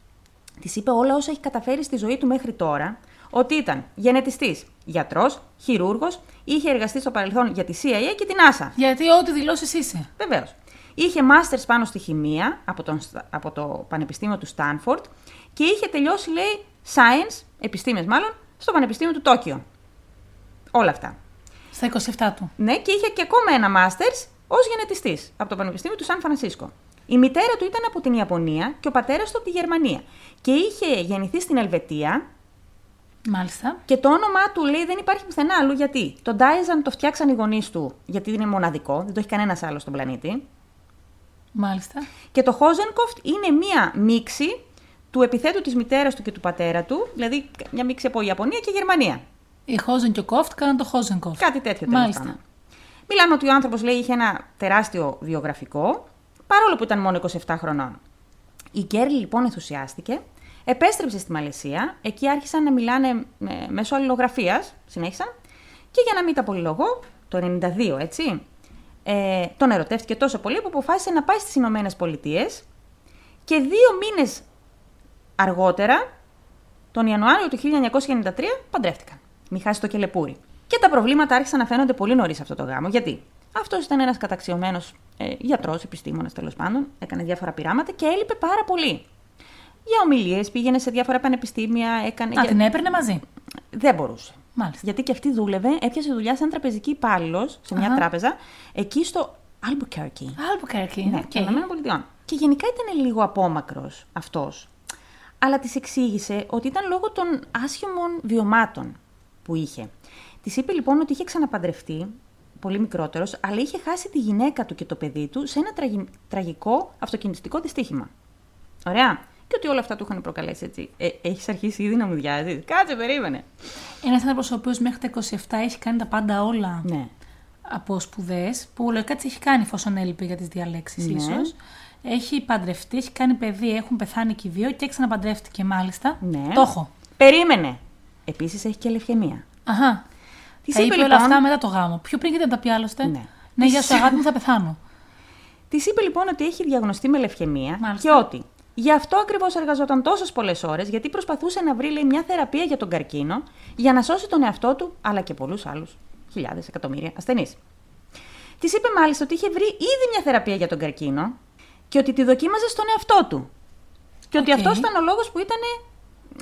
Της είπε όλα όσα έχει καταφέρει στη ζωή του μέχρι τώρα, ότι ήταν γενετιστής, γιατρός, χειρούργος, είχε εργαστεί στο παρελθόν για τη CIA και την NASA. Γιατί ό,τι δηλώσεις είσαι. Βεβαίως. Είχε μάστερς πάνω στη χημεία από, τον, από το Πανεπιστήμιο του Στάνφορντ και είχε τελειώσει, λέει, science, επιστήμες μάλλον, στο Πανεπιστήμιο του Τόκιο. Όλα αυτά. Στα 27 του. Ναι, και είχε και ακόμα ένα μάστερς ως γενετιστής από το Πανεπιστήμιο του Σαν Φρανσίσκο. Η μητέρα του ήταν από την Ιαπωνία και ο πατέρας του από τη Γερμανία. Και είχε γεννηθεί στην Ελβετία. Μάλιστα. Και το όνομά του λέει δεν υπάρχει πουθενά αλλού γιατί. Το Ντάιζαν το φτιάξαν οι γονείς του, γιατί είναι μοναδικό, δεν το έχει κανένας άλλο στον πλανήτη. Μάλιστα. Και το Χόζενκοφτ είναι μία μίξη του επιθέτου της μητέρας του και του πατέρα του, δηλαδή μια μίξη από Ιαπωνία και Γερμανία. Η Χόζεν και ο Κόφτ κάναν το Χόζενκοφτ. Κάτι τέτοιο τέλος πάντων. Μιλάμε ότι ο άνθρωπος λέει είχε ένα τεράστιο βιογραφικό, παρόλο που ήταν μόνο 27 χρονών. Η Γκέρλι λοιπόν ενθουσιάστηκε, επέστρεψε στη Μαλαισία, εκεί άρχισαν να μιλάνε ε, μέσω αλληλογραφίας, συνέχισαν, και για να μην τα πολυλογώ, το 92 έτσι, ε, τον ερωτεύτηκε τόσο πολύ που αποφάσισε να πάει στις Ηνωμένες Πολιτείες και δύο μήνες αργότερα, τον Ιανουάριο του 1993, παντρεύτηκαν. Μιχάση το κελεπούρι. Και τα προβλήματα άρχισαν να φαίνονται πολύ νωρίς αυτό το γάμο. Γιατί; Αυτός ήταν ένας καταξιωμένος ε, γιατρός, επιστήμονας τέλος πάντων, έκανε διάφορα πειράματα και έλειπε πάρα πολύ. Για ομιλίες, πήγαινε σε διάφορα πανεπιστήμια, έκανε. Α, για... την έπαιρνε μαζί; Δεν μπορούσε. Μάλιστα. Γιατί και αυτή δούλευε, έπιασε δουλειά σαν τραπεζική υπάλληλος σε μια τράπεζα εκεί στο Albuquerque. Albuquerque, ναι, okay. των ΗΠΑ. Και γενικά ήταν λίγο απόμακρος αυτός. Αλλά της εξήγησε ότι ήταν λόγω των άσχημων βιωμάτων που είχε. Της είπε λοιπόν ότι είχε ξαναπαντρευτεί, πολύ μικρότερος, αλλά είχε χάσει τη γυναίκα του και το παιδί του σε ένα τραγικό αυτοκινητιστικό δυστύχημα. Ωραία και ότι όλα αυτά του είχαν προκαλέσει έτσι. Ε, έχεις αρχίσει ήδη να μου διάζει. Κάτσε, περίμενε. Ένας άνθρωπος ο οποίος μέχρι τα 27 έχει κάνει τα πάντα όλα ναι. από σπουδές, που λογικά τις έχει κάνει εφόσον έλειπε για τις διαλέξεις ναι. ίσως. Έχει παντρευτεί, έχει κάνει παιδί, έχουν πεθάνει και οι δύο και ξαναπαντρεύτηκε μάλιστα. Ναι. Το έχω. Περίμενε. Επίσης έχει και ελευθερία. Αχά. Τι είπε, είπε όλα λοιπόν- αυτά μετά το γάμο. Πιο πριν και δεν τα πει άλλωστε. Ναι. Ναι, για σου αγάπη μου θα πεθάνω. Τη είπε λοιπόν ότι έχει διαγνωστεί με λευκαιμία και ότι Γι' αυτό ακριβώς εργαζόταν τόσες πολλές ώρες, γιατί προσπαθούσε να βρει λέει, μια θεραπεία για τον καρκίνο για να σώσει τον εαυτό του, αλλά και πολλούς άλλους χιλιάδες εκατομμύρια ασθενείς. Της είπε μάλιστα ότι είχε βρει ήδη μια θεραπεία για τον καρκίνο και ότι τη δοκίμαζε στον εαυτό του. Και ότι αυτός ήταν ο λόγος που ήταν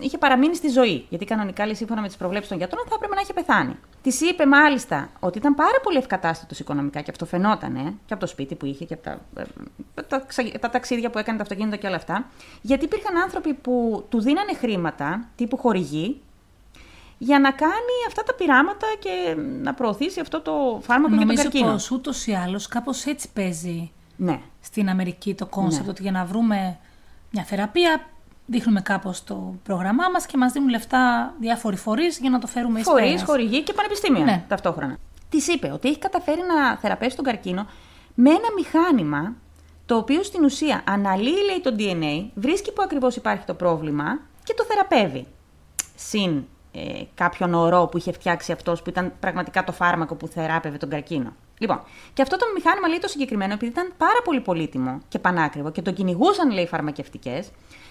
είχε παραμείνει στη ζωή. Γιατί κανονικά, λέει, σύμφωνα με τις προβλέψεις των γιατρών, θα έπρεπε να είχε πεθάνει. Της είπε μάλιστα ότι ήταν πάρα πολύ ευκατάστατος οικονομικά και αυτό φαινόταν και από το σπίτι που είχε και από τα, ε, τα, τα, ταξίδια που έκανε, τα αυτοκίνητα και όλα αυτά. Γιατί υπήρχαν άνθρωποι που του δίνανε χρήματα, τύπου χορηγοί, για να κάνει αυτά τα πειράματα και να προωθήσει αυτό το φάρμακο Νομίζω για τον καρκίνο. Νομίζω πως ούτως ή άλλως κάπως έτσι παίζει ναι. στην Αμερική το concept, ναι. ότι για να βρούμε μια θεραπεία δείχνουμε κάπως το πρόγραμμά μας και μας δίνουν λεφτά διάφοροι φορείς για να το φέρουμε εις Φορείς, χορηγοί και πανεπιστήμια ναι. ταυτόχρονα. Της είπε ότι έχει καταφέρει να θεραπεύσει τον καρκίνο με ένα μηχάνημα το οποίο στην ουσία αναλύει λέει, το DNA, βρίσκει που ακριβώς υπάρχει το πρόβλημα και το θεραπεύει. Συν ε, κάποιον ορό που είχε φτιάξει αυτός που ήταν πραγματικά το φάρμακο που θεράπευε τον καρκίνο. Λοιπόν, και αυτό το μηχάνημα λέει το συγκεκριμένο, επειδή ήταν πάρα πολύ πολύτιμο και πανάκριβο και το κυνηγούσαν λέει φαρμακευτικές,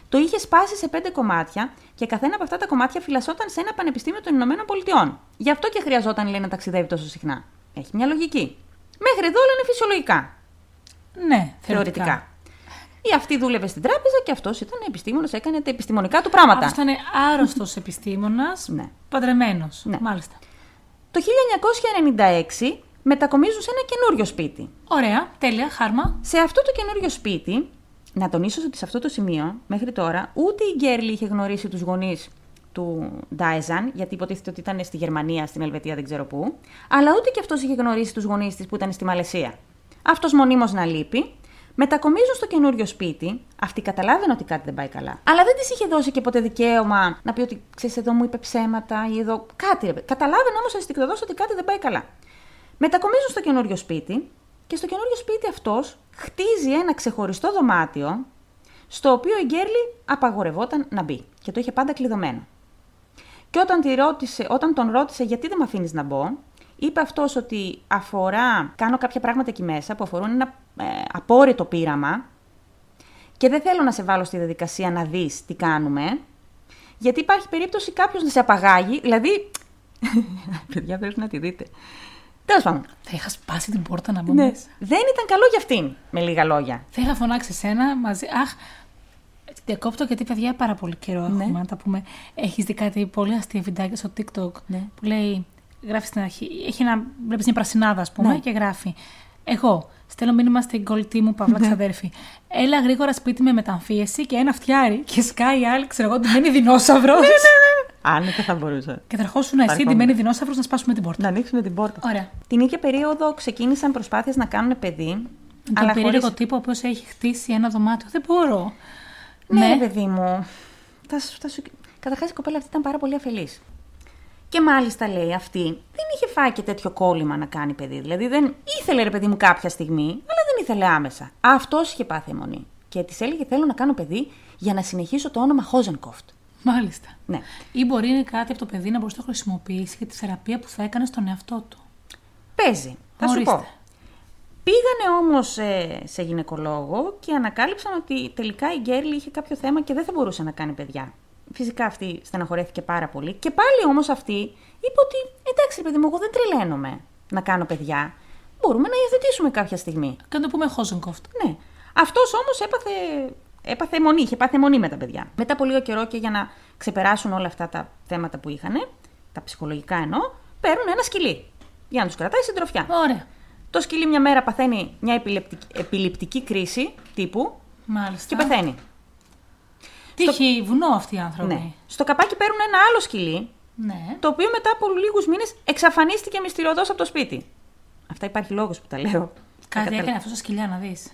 το είχε σπάσει σε πέντε κομμάτια και καθένα από αυτά τα κομμάτια φυλασσόταν σε ένα πανεπιστήμιο των Ηνωμένων Πολιτειών. Γι' αυτό και χρειαζόταν λέει, να ταξιδεύει τόσο συχνά. Έχει μια λογική. Μέχρι εδώ όλα είναι φυσιολογικά. Ναι, θεωρητικά. θεωρητικά. Η αυτή δούλευε στην τράπεζα και αυτός ήταν επιστήμονας, έκανε τα επιστημονικά του πράγματα. Αυτός ήταν άρρωστος επιστήμονας, ναι. παντρεμένος. Ναι. Μάλιστα. Το 1996 μετακομίζουν σε ένα καινούριο σπίτι. Ωραία, τέλεια, χάρμα. Σε αυτό το καινούριο σπίτι να τονίσω ότι σε αυτό το σημείο, μέχρι τώρα, ούτε η Γκέρλι είχε γνωρίσει τους γονείς του Ντάιζαν, γιατί υποτίθεται ότι ήταν στη Γερμανία, στην Ελβετία, δεν ξέρω πού, αλλά ούτε και αυτός είχε γνωρίσει τους γονείς της που ήταν στη Μαλαισία. Αυτός μονίμως να λείπει, μετακομίζουν στο καινούριο σπίτι, αυτή καταλάβαινε ότι κάτι δεν πάει καλά. Αλλά δεν της είχε δώσει και ποτέ δικαίωμα να πει ότι ξέρεις, εδώ μου είπε ψέματα ή εδώ. Κάτι. Καταλάβαινε όμως αισθηκτοδός ότι κάτι δεν πάει καλά. Μετακομίζουν στο καινούριο σπίτι και στο καινούριο σπίτι αυτός χτίζει ένα ξεχωριστό δωμάτιο, στο οποίο η Γκέρλι απαγορευόταν να μπει και το είχε πάντα κλειδωμένο. Και όταν, τη ρώτησε, όταν τον ρώτησε γιατί δεν με αφήνεις να μπω, είπε αυτός ότι αφορά, κάνω κάποια πράγματα εκεί μέσα που αφορούν ένα ε, απόρριτο πείραμα και δεν θέλω να σε βάλω στη διαδικασία να δεις τι κάνουμε Γιατί υπάρχει περίπτωση κάποιος να σε απαγάγει, δηλαδή. Παιδιά, πρέπει να τη δείτε. Τέλος πάντων. Θα είχα σπάσει την πόρτα να μπω Ναι. μέσα. Δεν ήταν καλό για αυτήν, με λίγα λόγια. Θα είχα φωνάξει εσένα μαζί. Αχ, διακόπτω γιατί παιδιά πάρα πολύ καιρό έχουμε Ναι. να τα πούμε. Έχεις δει κάτι πολύ αστείο βιντεάκι στο TikTok Ναι. που λέει. Γράφει στην αρχή. Έχει ένα. Βλέπεις μια πρασινάδα, ας πούμε, Ναι. και γράφει. Εγώ στέλνω μήνυμα στην κολλητή μου, Παύλα Ναι. ξαδέρφη. Έλα γρήγορα σπίτι με μεταμφίεση και ένα φτιάρι. Και σκάει η άλλη, ξέρω εγώ, ντυμένη δεινόσαυρος. Ναι, Άνετα θα μπορούσα. Και θα ερχόσουν εσύ Παρακόμμα. ντυμένη δεινόσαυρος να σπάσουμε την πόρτα. Να ανοίξουμε την πόρτα. Ωραία. Την ίδια περίοδο ξεκίνησαν προσπάθειες να κάνουν παιδί. Τον αλλά περίεργο χωρίς... τύπο ο οποίος έχει χτίσει ένα δωμάτιο. Δεν μπορώ. Ναι, ρε παιδί μου. Θα, σου- θα σου... Καταρχάς η κοπέλα αυτή ήταν πάρα πολύ αφελής. Και μάλιστα λέει αυτή δεν είχε φάει και τέτοιο κόλλημα να κάνει παιδί. Δηλαδή δεν ήθελε ρε παιδί μου κάποια στιγμή, αλλά δεν ήθελε άμεσα. Αυτός είχε πάθει αιμονή. Και της έλεγε: Θέλω να κάνω παιδί για να συνεχίσω το όνομα Χόζενκοφτ. Μάλιστα. Ναι. Ή μπορεί είναι κάτι από το παιδί να μπορούσε να το χρησιμοποιήσει για τη θεραπεία που θα έκανε στον εαυτό του. Παίζει. Θα σου Ορίστε. πω. Πήγανε όμως σε γυναικολόγο και ανακάλυψαν ότι τελικά η Γκέρλι είχε κάποιο θέμα και δεν θα μπορούσε να κάνει παιδιά. Φυσικά αυτή στεναχωρέθηκε πάρα πολύ. Και πάλι όμως αυτή είπε ότι εντάξει, παιδί μου, εγώ δεν τρελαίνομαι να κάνω παιδιά. Μπορούμε να υιοθετήσουμε κάποια στιγμή. Και να το πούμε Χόζενκοφτ. Ναι. Αυτός όμως έπαθε, έπαθε αιμονή, είχε πάθει αιμονή με τα παιδιά. Μετά από λίγο καιρό και για να ξεπεράσουν όλα αυτά τα θέματα που είχαν, τα ψυχολογικά εννοώ, παίρνουν ένα σκυλί. Για να τους κρατάει συντροφιά. Ωραία. Το σκυλί μια μέρα παθαίνει μια επιληπτική, επιληπτική κρίση τύπου Μάλιστα. και πεθαίνει. Τι έχει βουνό αυτοί οι άνθρωποι; Ναι. Στο καπάκι παίρνουν ένα άλλο σκυλί, Ναι. το οποίο μετά από λίγους μήνες εξαφανίστηκε μυστηριωδώ από το σπίτι. Αυτά υπάρχει λόγος που τα λέω. Κάτι Τα κατα- έκανε αυτός στα σκυλιά να δεις.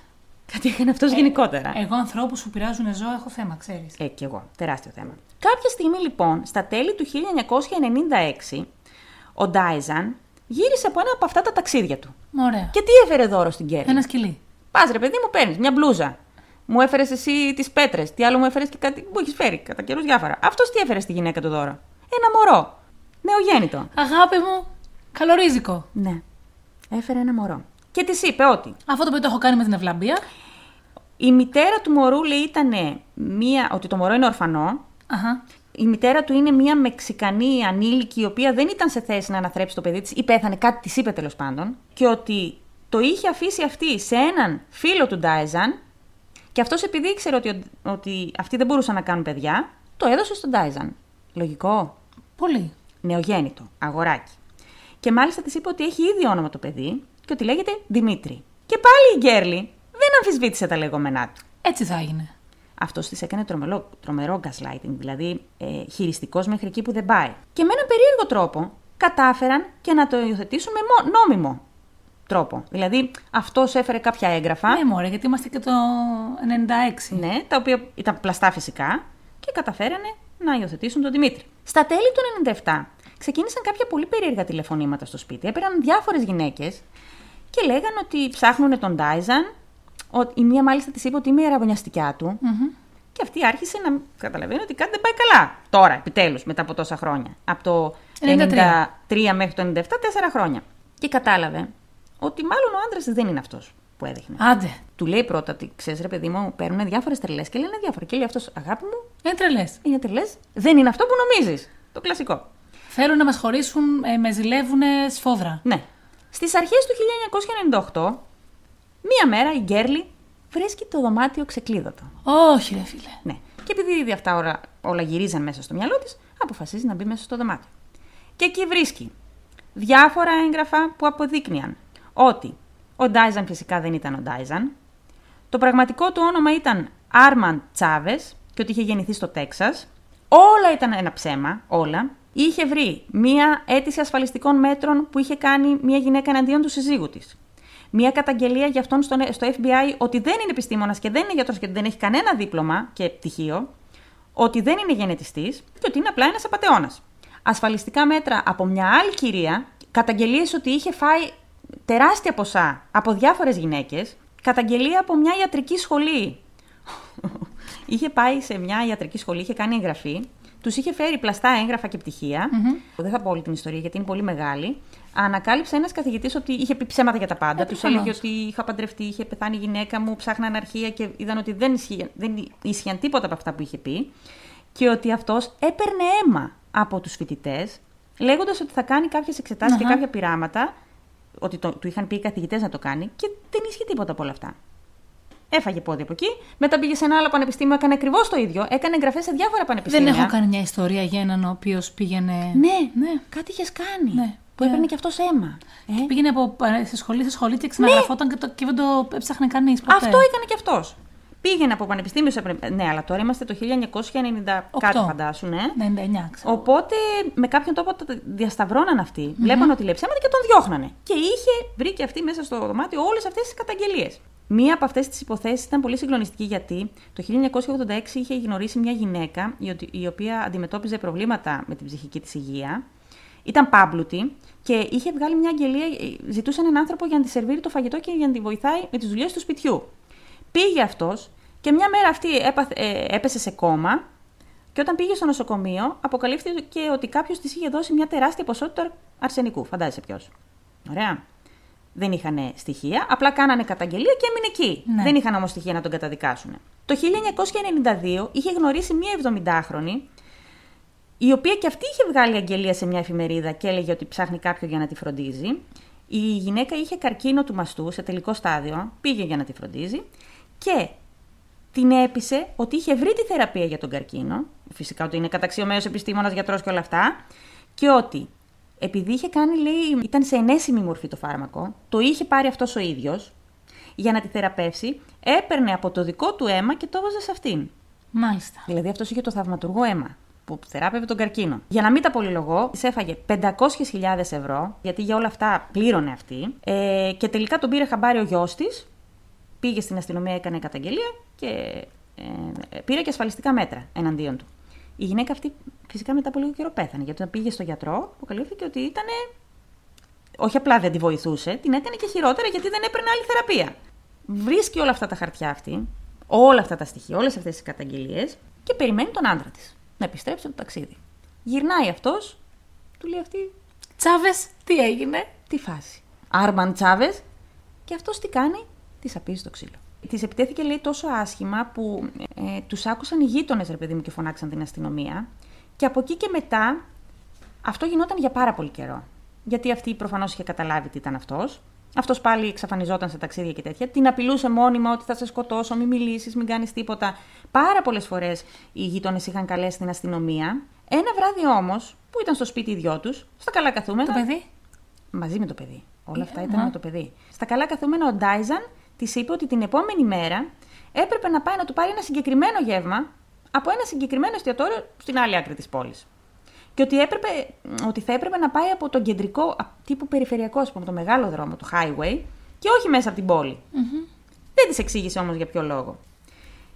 Κάτι έκανε αυτός γενικότερα. Εγώ ανθρώπους που πειράζουν ζώα έχω θέμα, ξέρεις. Ε, κι εγώ. Τεράστιο θέμα. Κάποια στιγμή λοιπόν, στα τέλη του 1996, ο Ντάιζαν γύρισε από ένα από αυτά τα ταξίδια του. Ωραία. Και τι έφερε δώρο στην Κέρι; Ένα σκυλί. Πας ρε παιδί μου, παίρνεις μια μπλούζα. Μου έφερες εσύ τις πέτρες. Τι άλλο μου έφερες και κάτι. Μου έχεις φέρει κατά καιρούς διάφορα. Αυτός τι έφερε στη γυναίκα του δώρο. Ένα μωρό. Νεογέννητο. Αγάπη μου, καλορίζικο. Ναι. Έφερε ένα μωρό. Και της είπε ότι Αυτό το οποίο το έχω κάνει με την ευλαμπία. η μητέρα του μωρού λέει ήταν μία. ότι το μωρό είναι ορφανό. Αχα. Η μητέρα του είναι μία Μεξικανή ανήλικη, η οποία δεν ήταν σε θέση να αναθρέψει το παιδί της ή πέθανε, κάτι της είπε τέλος πάντων. Και ότι το είχε αφήσει αυτή σε έναν φίλο του Ντάιζαν. Και αυτός επειδή ήξερε ότι, ο- ότι αυτοί δεν μπορούσαν να κάνουν παιδιά, το έδωσε στον Ντάιζαν. Λογικό; Πολύ. Νεογέννητο, αγοράκι. Και μάλιστα της είπε ότι έχει ήδη όνομα το παιδί και ότι λέγεται Δημήτρη. Και πάλι η Γκέρλι δεν αμφισβήτησε τα λεγόμενά του. Έτσι θα έγινε. Αυτός της έκανε τρομερό, τρομερό gaslighting, δηλαδή ε, χειριστικός μέχρι εκεί που δεν πάει. Και με έναν περίεργο τρόπο κατάφεραν και να το υιοθετήσουν με μο- νόμιμο τρόπο. Δηλαδή αυτός έφερε κάποια έγγραφα, Ναι, μωρέ, γιατί είμαστε και το 96. ναι, τα οποία ήταν πλαστά φυσικά, και καταφέρανε να υιοθετήσουν τον Δημήτρη. Στα τέλη του 97 ξεκίνησαν κάποια πολύ περίεργα τηλεφωνήματα στο σπίτι. Έπαιρναν διάφορες γυναίκες και λέγανε ότι ψάχνουν τον Ντάιζαν. Ο- Η μία μάλιστα της είπε ότι είμαι η αραβωνιαστικιά του. Μμμ. Και αυτή άρχισε να καταλαβαίνει ότι κάτι δεν πάει καλά. Τώρα, επιτέλους, μετά από τόσα χρόνια. Από το 93. 93 μέχρι το 97, τέσσερα χρόνια. Και κατάλαβε ότι μάλλον ο άντρας δεν είναι αυτός που έδειχνε. Άντε. Του λέει πρώτα ότι ξέρεις, ρε παιδί μου, παίρνουν διάφορες τρελές και λένε διάφορα. Και λέει αυτός, αγάπη μου, Είναι τρελές. είναι τρελές. Δεν είναι αυτό που νομίζεις. Το κλασικό. Θέλουν να μας χωρίσουν, ε, με ζηλεύουν σφόδρα. Ναι. Στις αρχές του 1998, μία μέρα η Γκέρλι βρίσκει το δωμάτιο ξεκλείδωτο. Όχι, ρε φίλε. Ναι. Και επειδή ήδη αυτά όλα, όλα γυρίζαν μέσα στο μυαλό της, αποφασίζει να μπει μέσα στο δωμάτιο. Και εκεί βρίσκει διάφορα έγγραφα που αποδείκνυαν ότι ο Ντάιζαν φυσικά δεν ήταν ο Ντάιζαν, το πραγματικό του όνομα ήταν Άρμαν Τσάβες και ότι είχε γεννηθεί στο Τέξας. Όλα ήταν ένα ψέμα, όλα. Είχε βρει μία αίτηση ασφαλιστικών μέτρων που είχε κάνει μία γυναίκα εναντίον του συζύγου της. Μία καταγγελία για αυτόν στον- στο FBI ότι δεν είναι επιστήμονας και δεν είναι γιατρός και δεν έχει κανένα δίπλωμα και πτυχίο, ότι δεν είναι γενετιστή και ότι είναι απλά ένας απαταιώνας. Ασφαλιστικά μέτρα από μια άλλη κυρία, καταγγελίες ότι είχε φάει τεράστια ποσά από διάφορες γυναίκες, καταγγελία από μια ιατρική σχολή. είχε πάει σε μια ιατρική σχολή, είχε κάνει εγγραφή, τους είχε φέρει πλαστά έγγραφα και πτυχια Δεν θα πω όλη την ιστορία γιατί είναι πολύ μεγάλη. Ανακάλυψε ένας καθηγητής ότι είχε πει ψέματα για τα πάντα. Ε, τους προφανώς. έλεγε ότι είχα παντρευτεί, είχε πεθάνει η γυναίκα μου, ψάχναν αρχεία και είδαν ότι δεν ίσχυαν, δεν ίσχυαν τίποτα από αυτά που είχε πει. και ότι αυτός έπαιρνε αίμα από τους φοιτητές, λέγοντας ότι θα κάνει κάποιες εξετάσεις και Αχα. κάποια πειράματα, ότι το, του είχαν πει οι καθηγητές να το κάνει, και δεν ίσχυε τίποτα από όλα αυτά. Έφαγε πόδι από εκεί, μετά πήγε σε ένα άλλο πανεπιστήμιο, έκανε ακριβώς το ίδιο, έκανε εγγραφές σε διάφορα Δεν πανεπιστήμια. έχω κάνει μια ιστορία για έναν ο οποίος πήγαινε. Ναι, ναι. κάτι είχες κάνει. Ναι. Που έπαιρνε και αυτός αίμα. Ε, Πήγαινε από ε, σε σχολή σε σχολή και ξαναγραφόταν και, το, και δεν το έψαχνε κανείς. Αυτό έκανε και αυτός. Πήγαινε από πανεπιστήμιο σε. πανεπιστήμιο. Ναι, αλλά τώρα είμαστε το 1990 κάτι Οκτώ. φαντάσου, ναι. 99, ξέρω. Οπότε με κάποιον τρόπο τα διασταυρώναν αυτοί. Βλέπαν ότι λέει ψέματα και τον διώχνανε. Και είχε βρει και αυτή μέσα στο δωμάτιο όλες αυτές τις καταγγελίες. Μία από αυτές τις υποθέσεις ήταν πολύ συγκλονιστική γιατί το 1986 είχε γνωρίσει μια γυναίκα η οτι- η οποία αντιμετώπιζε προβλήματα με την ψυχική της υγεία. Ήταν πάμπλουτη και είχε βγάλει μια αγγελία, ε, ζητούσε έναν άνθρωπο για να τη σερβίρει το φαγητό και για να τη βοηθάει με τις δουλειές του σπιτιού. Πήγε αυτός και μια μέρα αυτή έπαθε- ε, έπεσε σε κόμμα και όταν πήγε στο νοσοκομείο, αποκαλύφθηκε ότι κάποιος της είχε δώσει μια τεράστια ποσότητα αρσενικού. Φαντάζεσαι ποιος. Ωραία. Δεν είχαν στοιχεία, απλά κάνανε καταγγελία και έμεινε εκεί. Ναι. Δεν είχαν όμως στοιχεία να τον καταδικάσουν. Το 1992 είχε γνωρίσει μία 70χρονη, η οποία και αυτή είχε βγάλει αγγελία σε μια εφημερίδα και έλεγε ότι ψάχνει κάποιον για να τη φροντίζει. Η γυναίκα είχε καρκίνο του μαστού σε τελικό στάδιο, πήγε για να τη φροντίζει και την έπεισε ότι είχε βρει τη θεραπεία για τον καρκίνο, φυσικά ότι είναι καταξιωμένος επιστήμονας, γιατρός και όλα αυτά, και ότι επειδή είχε κάνει, λέει, ήταν σε ενέσιμη μορφή το φάρμακο, το είχε πάρει αυτός ο ίδιος για να τη θεραπεύσει, έπαιρνε από το δικό του αίμα και το έβαζε σε αυτήν. Μάλιστα. Δηλαδή αυτός είχε το θαυματουργό αίμα που θεράπευε τον καρκίνο. Για να μην τα πολυλογώ, της έφαγε 500.000 ευρώ, γιατί για όλα αυτά πλήρωνε αυτή. Ε, και τελικά τον πήρε χαμπάρι ο γιος της, πήγε στην αστυνομία, έκανε καταγγελία και ε, πήρε και ασφαλιστικά μέτρα εναντίον του. Η γυναίκα αυτή φυσικά μετά από λίγο καιρό πέθανε, γιατί όταν πήγε στο γιατρό, αποκαλύφθηκε ότι ήταν. Όχι απλά δεν τη βοηθούσε, την έκανε και χειρότερα γιατί δεν έπαιρνε άλλη θεραπεία. Βρίσκει όλα αυτά τα χαρτιά αυτή, όλα αυτά τα στοιχεία, όλες αυτές τις καταγγελίες και περιμένει τον άντρα της να επιστρέψει από το ταξίδι. Γυρνάει αυτός, του λέει αυτή Τσάβες, τι έγινε. τη φάση. Άρμαν Τσάβες, και αυτός τι κάνει, τη απίζει το ξύλο. Τη επιτέθηκε, λέει, τόσο άσχημα που ε, τους άκουσαν οι γείτονες, ρε παιδί μου, και φωνάξαν την αστυνομία. Και από εκεί και μετά αυτό γινόταν για πάρα πολύ καιρό. Γιατί αυτή προφανώς είχε καταλάβει τι ήταν αυτός. Αυτός πάλι εξαφανιζόταν σε ταξίδια και τέτοια. Την απειλούσε μόνιμα ότι θα σε σκοτώσω, μην μιλήσεις, μην κάνεις τίποτα. Πάρα πολλές φορές οι γείτονες είχαν καλέσει την αστυνομία. Ένα βράδυ όμως, που ήταν στο σπίτι οι δυο τους, στα καλά καθούμενα. Το παιδί; Μαζί με το παιδί. Όλα αυτά Ε, ήταν α. με το παιδί. Στα καλά καθούμενα, ο Ντάιζαν της είπε ότι την επόμενη μέρα έπρεπε να πάει να του πάρει ένα συγκεκριμένο γεύμα από ένα συγκεκριμένο εστιατόριο στην άλλη άκρη της πόλης. Και ότι, έπρεπε, ότι θα έπρεπε να πάει από τον κεντρικό, α, τύπου περιφερειακό, ας πούμε, το μεγάλο δρόμο, το highway, και όχι μέσα από την πόλη. Δεν της εξήγησε όμως για ποιο λόγο.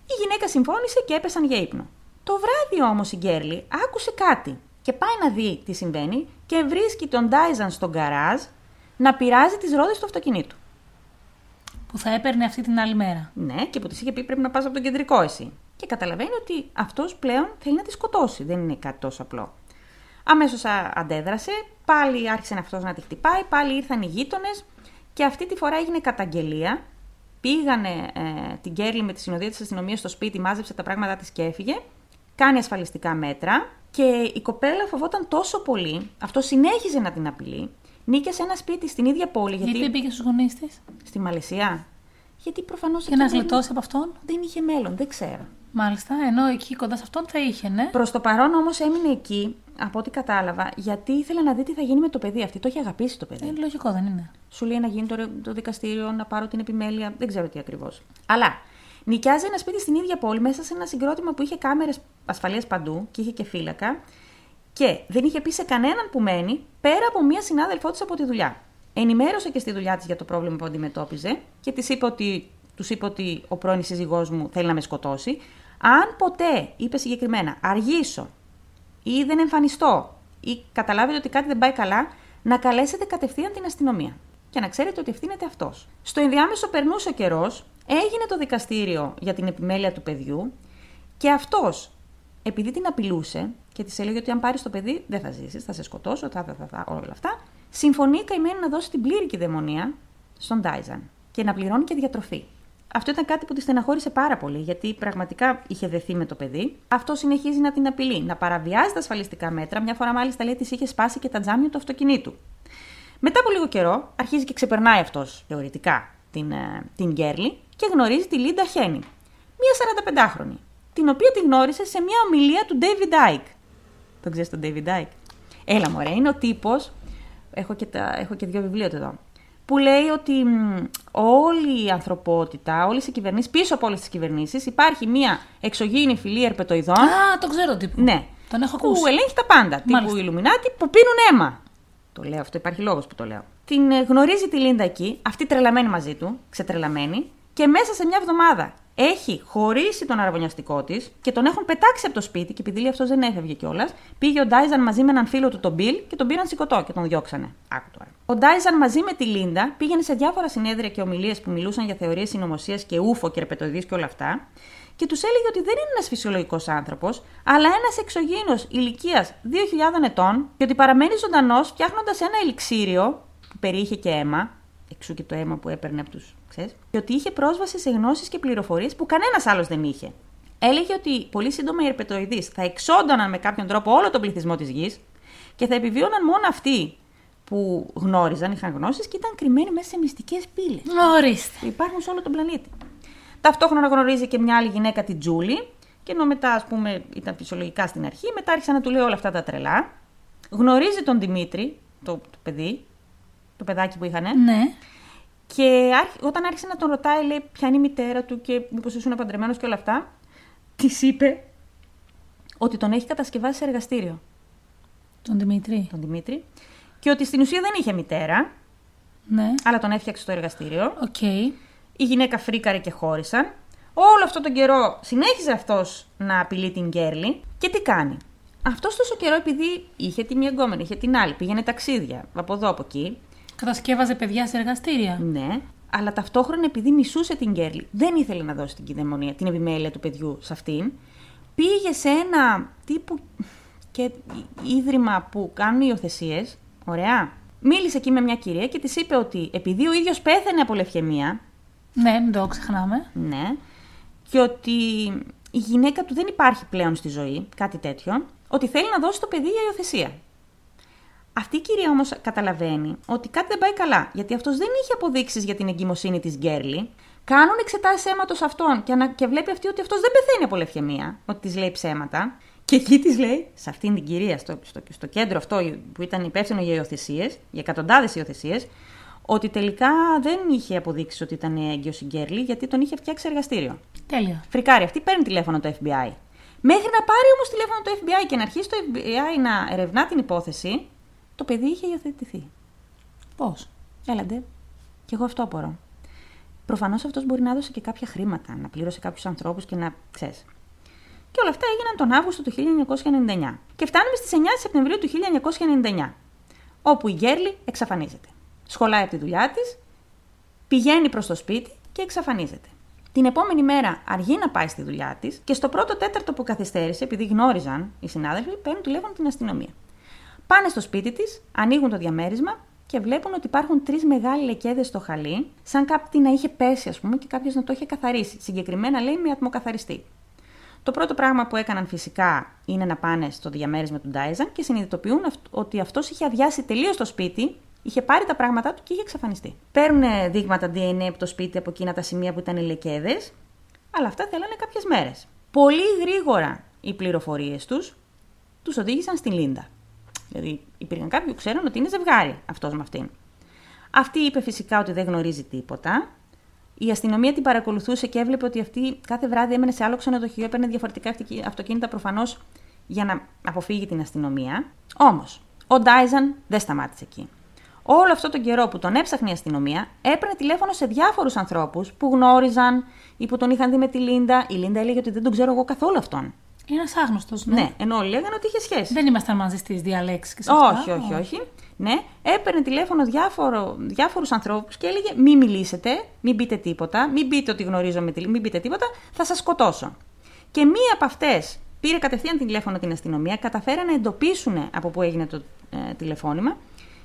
Η γυναίκα συμφώνησε και έπεσαν για ύπνο. Το βράδυ όμως η Γκέρλι άκουσε κάτι και πάει να δει τι συμβαίνει και βρίσκει τον Ντάιζαν στον γκαράζ να πειράζει τις ρόδες του αυτοκινήτου. Που θα έπαιρνε αυτή την άλλη μέρα. Ναι, και που της είχε πει πρέπει να πας από τον κεντρικό εσύ. Και καταλαβαίνει ότι αυτός πλέον θέλει να τη σκοτώσει. Δεν είναι κάτι τόσο απλό. Αμέσως αντέδρασε, πάλι άρχισε αυτός να τη χτυπάει, πάλι ήρθαν οι γείτονες και αυτή τη φορά έγινε καταγγελία. Πήγανε ε, την Κέρλι με τη συνοδεία της αστυνομίας στο σπίτι, μάζεψε τα πράγματά της και έφυγε. Κάνει ασφαλιστικά μέτρα και η κοπέλα φοβόταν τόσο πολύ, αυτό συνέχιζε να την απειλεί. Νίκες σε ένα σπίτι στην ίδια πόλη. Γιατί, Γιατί, πήγε στους γονείς της; Στη Μαλαισία. Γιατί προφανώς. Για να γλιτώσει από αυτόν; Δεν είχε μέλλον, δεν ξέρω. Μάλιστα, ενώ εκεί κοντά σε αυτόν θα είχε, ναι. Προς το παρόν όμως έμεινε εκεί, από ό,τι κατάλαβα, γιατί ήθελε να δει τι θα γίνει με το παιδί. Αυτή το έχει αγαπήσει το παιδί. Ε, λογικό δεν είναι. Σου λέει να γίνει το, το δικαστήριο, να πάρω την επιμέλεια, δεν ξέρω τι ακριβώς. Αλλά νοικιάζει ένα σπίτι στην ίδια πόλη, μέσα σε ένα συγκρότημα που είχε κάμερες ασφαλείας παντού και είχε και φύλακα. Και δεν είχε πει σε κανέναν που μένει, πέρα από μία συνάδελφό της από τη δουλειά. Ενημέρωσε και στη δουλειά της για το πρόβλημα που αντιμετώπιζε και της είπε ότι, τους είπε ότι ο πρώην σύζυγός μου θέλει να με σκοτώσει. Αν ποτέ, είπε συγκεκριμένα, αργήσω ή δεν εμφανιστώ ή καταλάβετε ότι κάτι δεν πάει καλά, να καλέσετε κατευθείαν την αστυνομία. Και να ξέρετε ότι ευθύνεται αυτός. Στο ενδιάμεσο περνούσε ο καιρός, έγινε το δικαστήριο για την επιμέλεια του παιδιού και αυτός, επειδή την απειλούσε και της έλεγε ότι αν πάρεις το παιδί δεν θα ζήσεις, θα σε σκοτώσω, θα, θα, θα, θα, όλα αυτά, συμφωνεί καημένη να δώσει την πλήρη κυδαιμονία στον Τάιζαν και να πληρώνει και διατροφή. Αυτό ήταν κάτι που τη στεναχώρησε πάρα πολύ, γιατί πραγματικά είχε δεθεί με το παιδί. Αυτό συνεχίζει να την απειλεί, να παραβιάζει τα ασφαλιστικά μέτρα. Μια φορά, μάλιστα, λέει, της είχε σπάσει και τα τζάμια του αυτοκινήτου. Μετά από λίγο καιρό, αρχίζει και ξεπερνάει αυτός θεωρητικά την, ε, την Γκέρλι και γνωρίζει τη Λίντα Χένι, μία 45χρονη, την οποία τη γνώρισε σε μια ομιλία του David Icke. Τον ξέρεις τον David Icke; Έλα, μωρέ, είναι ο τύπος. Έχω, και έχω και δύο βιβλία του εδώ που λέει ότι όλη η ανθρωπότητα, όλες οι κυβερνήσεις, πίσω από όλες τις κυβερνήσεις, υπάρχει μια εξωγήινη φυλή ερπετοειδών. Α, το ξέρω τύπου. Ναι. Τον έχω ακούσει. Που ελέγχει τα πάντα. Μάλιστα. Τύπου Illuminati που πίνουν αίμα. Το λέω αυτό, υπάρχει λόγος που το λέω. Την ε, γνωρίζει τη Λίντα εκεί, αυτή τρελαμένη μαζί του, ξετρελαμένη, και μέσα σε μια εβδομάδα έχει χωρίσει τον αρραβωνιαστικό της και τον έχουν πετάξει από το σπίτι και επειδή αυτός δεν έφευγε κιόλας, πήγε ο Ντάιζον μαζί με έναν φίλο του τον Μπιλ και τον πήραν σηκωτό και τον διώξανε. Άκου τώρα. Ο Ντάιζον μαζί με τη Λίντα πήγαινε σε διάφορα συνέδρια και ομιλίες που μιλούσαν για θεωρίες συνωμοσίας και UFO και ερπετοειδή και όλα αυτά και τους έλεγε ότι δεν είναι ένας φυσιολογικός άνθρωπος, αλλά ένας εξωγήινος ηλικίας 2.000 ετών και ότι παραμένει ζωντανός φτιάχνοντας ένα ελιξίριο που περιείχε και αίμα, εξού και το αίμα που έπαιρνε από τους ξέρεις, και ότι είχε πρόσβαση σε γνώσεις και πληροφορίες που κανένας άλλος δεν είχε. Έλεγε ότι πολύ σύντομα οι ερπετοειδείς θα εξόντωναν με κάποιον τρόπο όλο τον πληθυσμό της γης και θα επιβίωναν μόνο αυτοί που γνώριζαν, είχαν γνώσεις και ήταν κρυμμένοι μέσα σε μυστικές πύλες. Ορίστε. Που υπάρχουν σε όλο τον πλανήτη. Ταυτόχρονα γνωρίζει και μια άλλη γυναίκα, την Τζούλη, και ενώ μετά, ας πούμε, ήταν φυσιολογικά στην αρχή, μετά άρχισε να του λέει όλα αυτά τα τρελά. Γνωρίζει τον Δημήτρη, το, το παιδί, το παιδάκι που είχαν. Ναι. Και όταν άρχισε να τον ρωτάει, λέει, ποια είναι η μητέρα του και μήπως ήσουν παντρεμένο και όλα αυτά, της είπε ότι τον έχει κατασκευάσει σε εργαστήριο. Τον Δημήτρη. Τον Δημήτρη. Και ότι στην ουσία δεν είχε μητέρα, ναι. αλλά τον έφτιαξε στο εργαστήριο. Okay. Η γυναίκα φρίκαρε και χώρισαν. Όλο αυτόν τον καιρό συνέχιζε αυτός να απειλεί την Γκέρλι. Και τι κάνει; Αυτός τόσο καιρό, επειδή είχε τη μία γκόμενη, είχε την άλλη, πήγαινε ταξίδια από εδώ από εκεί. Κατασκεύαζε παιδιά σε εργαστήρια. Ναι, αλλά ταυτόχρονα επειδή μισούσε την Γκέρλι, δεν ήθελε να δώσει την κυδαιμονία, την επιμέλεια του παιδιού σε αυτήν. Πήγε σε ένα τύπου και ίδρυμα που κάνουν υιοθεσίες. Ωραία. Μίλησε εκεί με μια κυρία και της είπε ότι επειδή ο ίδιος πέθανε από λευχαιμία. Ναι, μην το ξεχνάμε. Ναι. Και ότι η γυναίκα του δεν υπάρχει πλέον στη ζωή, κάτι τέτοιο, ότι θέλει να δώσει το παιδί για υιοθεσία. Αυτή η κυρία όμως καταλαβαίνει ότι κάτι δεν πάει καλά, γιατί αυτός δεν είχε αποδείξεις για την εγκυμοσύνη της Γκέρλι. Κάνουν εξετάσεις αίματος αυτών και, ανα... και βλέπει αυτή ότι αυτός δεν πεθαίνει από λευχαιμία, ότι της λέει ψέματα. Και εκεί της λέει, σε αυτήν την κυρία, στο, στο, στο κέντρο αυτό που ήταν υπεύθυνο για υιοθεσίες, για εκατοντάδες υιοθεσίες, ότι τελικά δεν είχε αποδείξεις ότι ήταν έγκυος η Γκέρλι, γιατί τον είχε φτιάξει εργαστήριο. Τέλεια. Φρικάρι, αυτή παίρνει τηλέφωνο το FBI. Μέχρι να πάρει όμως τηλέφωνο το FBI και να αρχίσει το FBI να ερευνά την υπόθεση, το παιδί είχε υιοθετηθεί. Πώς; Έλαντε. Κι εγώ αυτό απορώ. Προφανώς αυτός μπορεί να δώσει και κάποια χρήματα, να πλήρωσε κάποιους ανθρώπους και να ξέρεις. Και όλα αυτά έγιναν τον Αύγουστο του 1999. Και φτάνουμε στις 9 Σεπτεμβρίου του 1999, όπου η Γκέρλι εξαφανίζεται. Σχολάει από τη δουλειά της, πηγαίνει προς το σπίτι και εξαφανίζεται. Την επόμενη μέρα αργεί να πάει στη δουλειά της και στο πρώτο τέταρτο που καθυστέρησε, επειδή γνώριζαν οι συνάδελφοι, παίρνουν τηλέφωνο την αστυνομία. Πάνε στο σπίτι της, ανοίγουν το διαμέρισμα και βλέπουν ότι υπάρχουν τρεις μεγάλοι λεκέδες στο χαλί, σαν κάτι να είχε πέσει, ας πούμε, και κάποιος να το είχε καθαρίσει. Συγκεκριμένα λέει με ατμοκαθαριστή. Το πρώτο πράγμα που έκαναν φυσικά είναι να πάνε στο διαμέρισμα του Ντάιζαν και συνειδητοποιούν ότι αυτός είχε αδειάσει τελείως το σπίτι, είχε πάρει τα πράγματά του και είχε εξαφανιστεί. Παίρνουν δείγματα DNA από το σπίτι από εκείνα τα σημεία που ήταν οι λεκέδες, αλλά αυτά θέλανε κάποιες μέρες. Πολύ γρήγορα οι πληροφορίες τους τους οδήγησαν στην Λίντα. Δηλαδή υπήρχαν κάποιοι που ξέρουν ότι είναι ζευγάρι αυτός με αυτήν. Αυτή είπε φυσικά ότι δεν γνωρίζει τίποτα. Η αστυνομία την παρακολουθούσε και έβλεπε ότι αυτή κάθε βράδυ έμενε σε άλλο ξενοδοχείο, έπαιρνε διαφορετικά αυτοκίνητα προφανώς για να αποφύγει την αστυνομία. Όμως, ο Ντάιζαν δεν σταμάτησε εκεί. Όλο αυτό τον καιρό που τον έψαχνε η αστυνομία, έπαιρνε τηλέφωνο σε διάφορους ανθρώπους που γνώριζαν ή που τον είχαν δει με τη Λίντα. Η Λίντα έλεγε ότι δεν τον ξέρω εγώ καθόλου αυτόν. Είναι ένας άγνωστος, ναι. Ναι, ενώ όλοι λέγανε ότι είχε σχέση. Δεν ήμασταν μαζί στις διαλέξεις και σε αυτά. Όχι, όχι, όχι. Ναι, έπαιρνε τηλέφωνο διάφορους ανθρώπους και έλεγε: Μην μιλήσετε, μην πείτε τίποτα, μην πείτε ότι γνωρίζω με τη μην πείτε τίποτα, θα σας σκοτώσω. Και μία από αυτές πήρε κατευθείαν τηλέφωνο την αστυνομία, καταφέραν να εντοπίσουν από πού έγινε το ε, τηλεφώνημα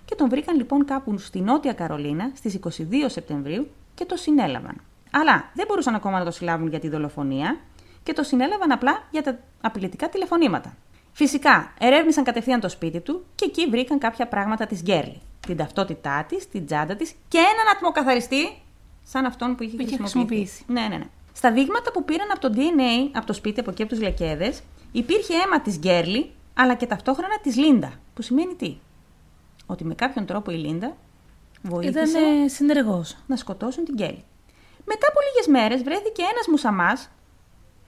και τον βρήκαν λοιπόν κάπου στη Νότια Καρολίνα στις 22 Σεπτεμβρίου και το συνέλαβαν. Αλλά δεν μπορούσαν ακόμα να το συλλάβουν για τη δολοφονία και το συνέλαβαν απλά για τα απειλητικά τηλεφωνήματα. Φυσικά, ερεύνησαν κατευθείαν το σπίτι του και εκεί βρήκαν κάποια πράγματα της Γκέρλι. Την ταυτότητά της, την τσάντα της και έναν ατμοκαθαριστή σαν αυτόν που είχε, Που είχε χρησιμοποιήσει. Ναι, ναι, ναι. Στα δείγματα που πήραν από το DNA, από το σπίτι, από εκεί από τους λεκέδε, υπήρχε αίμα της Γκέρλι, αλλά και ταυτόχρονα της Λίντα. Που σημαίνει τι; Ότι με κάποιον τρόπο η Λίντα βοήθησε Ήταν συνεργός. να σκοτώσουν την Γκέλη. Μετά από λίγες μέρες βρέθηκε ένας μουσαμάς,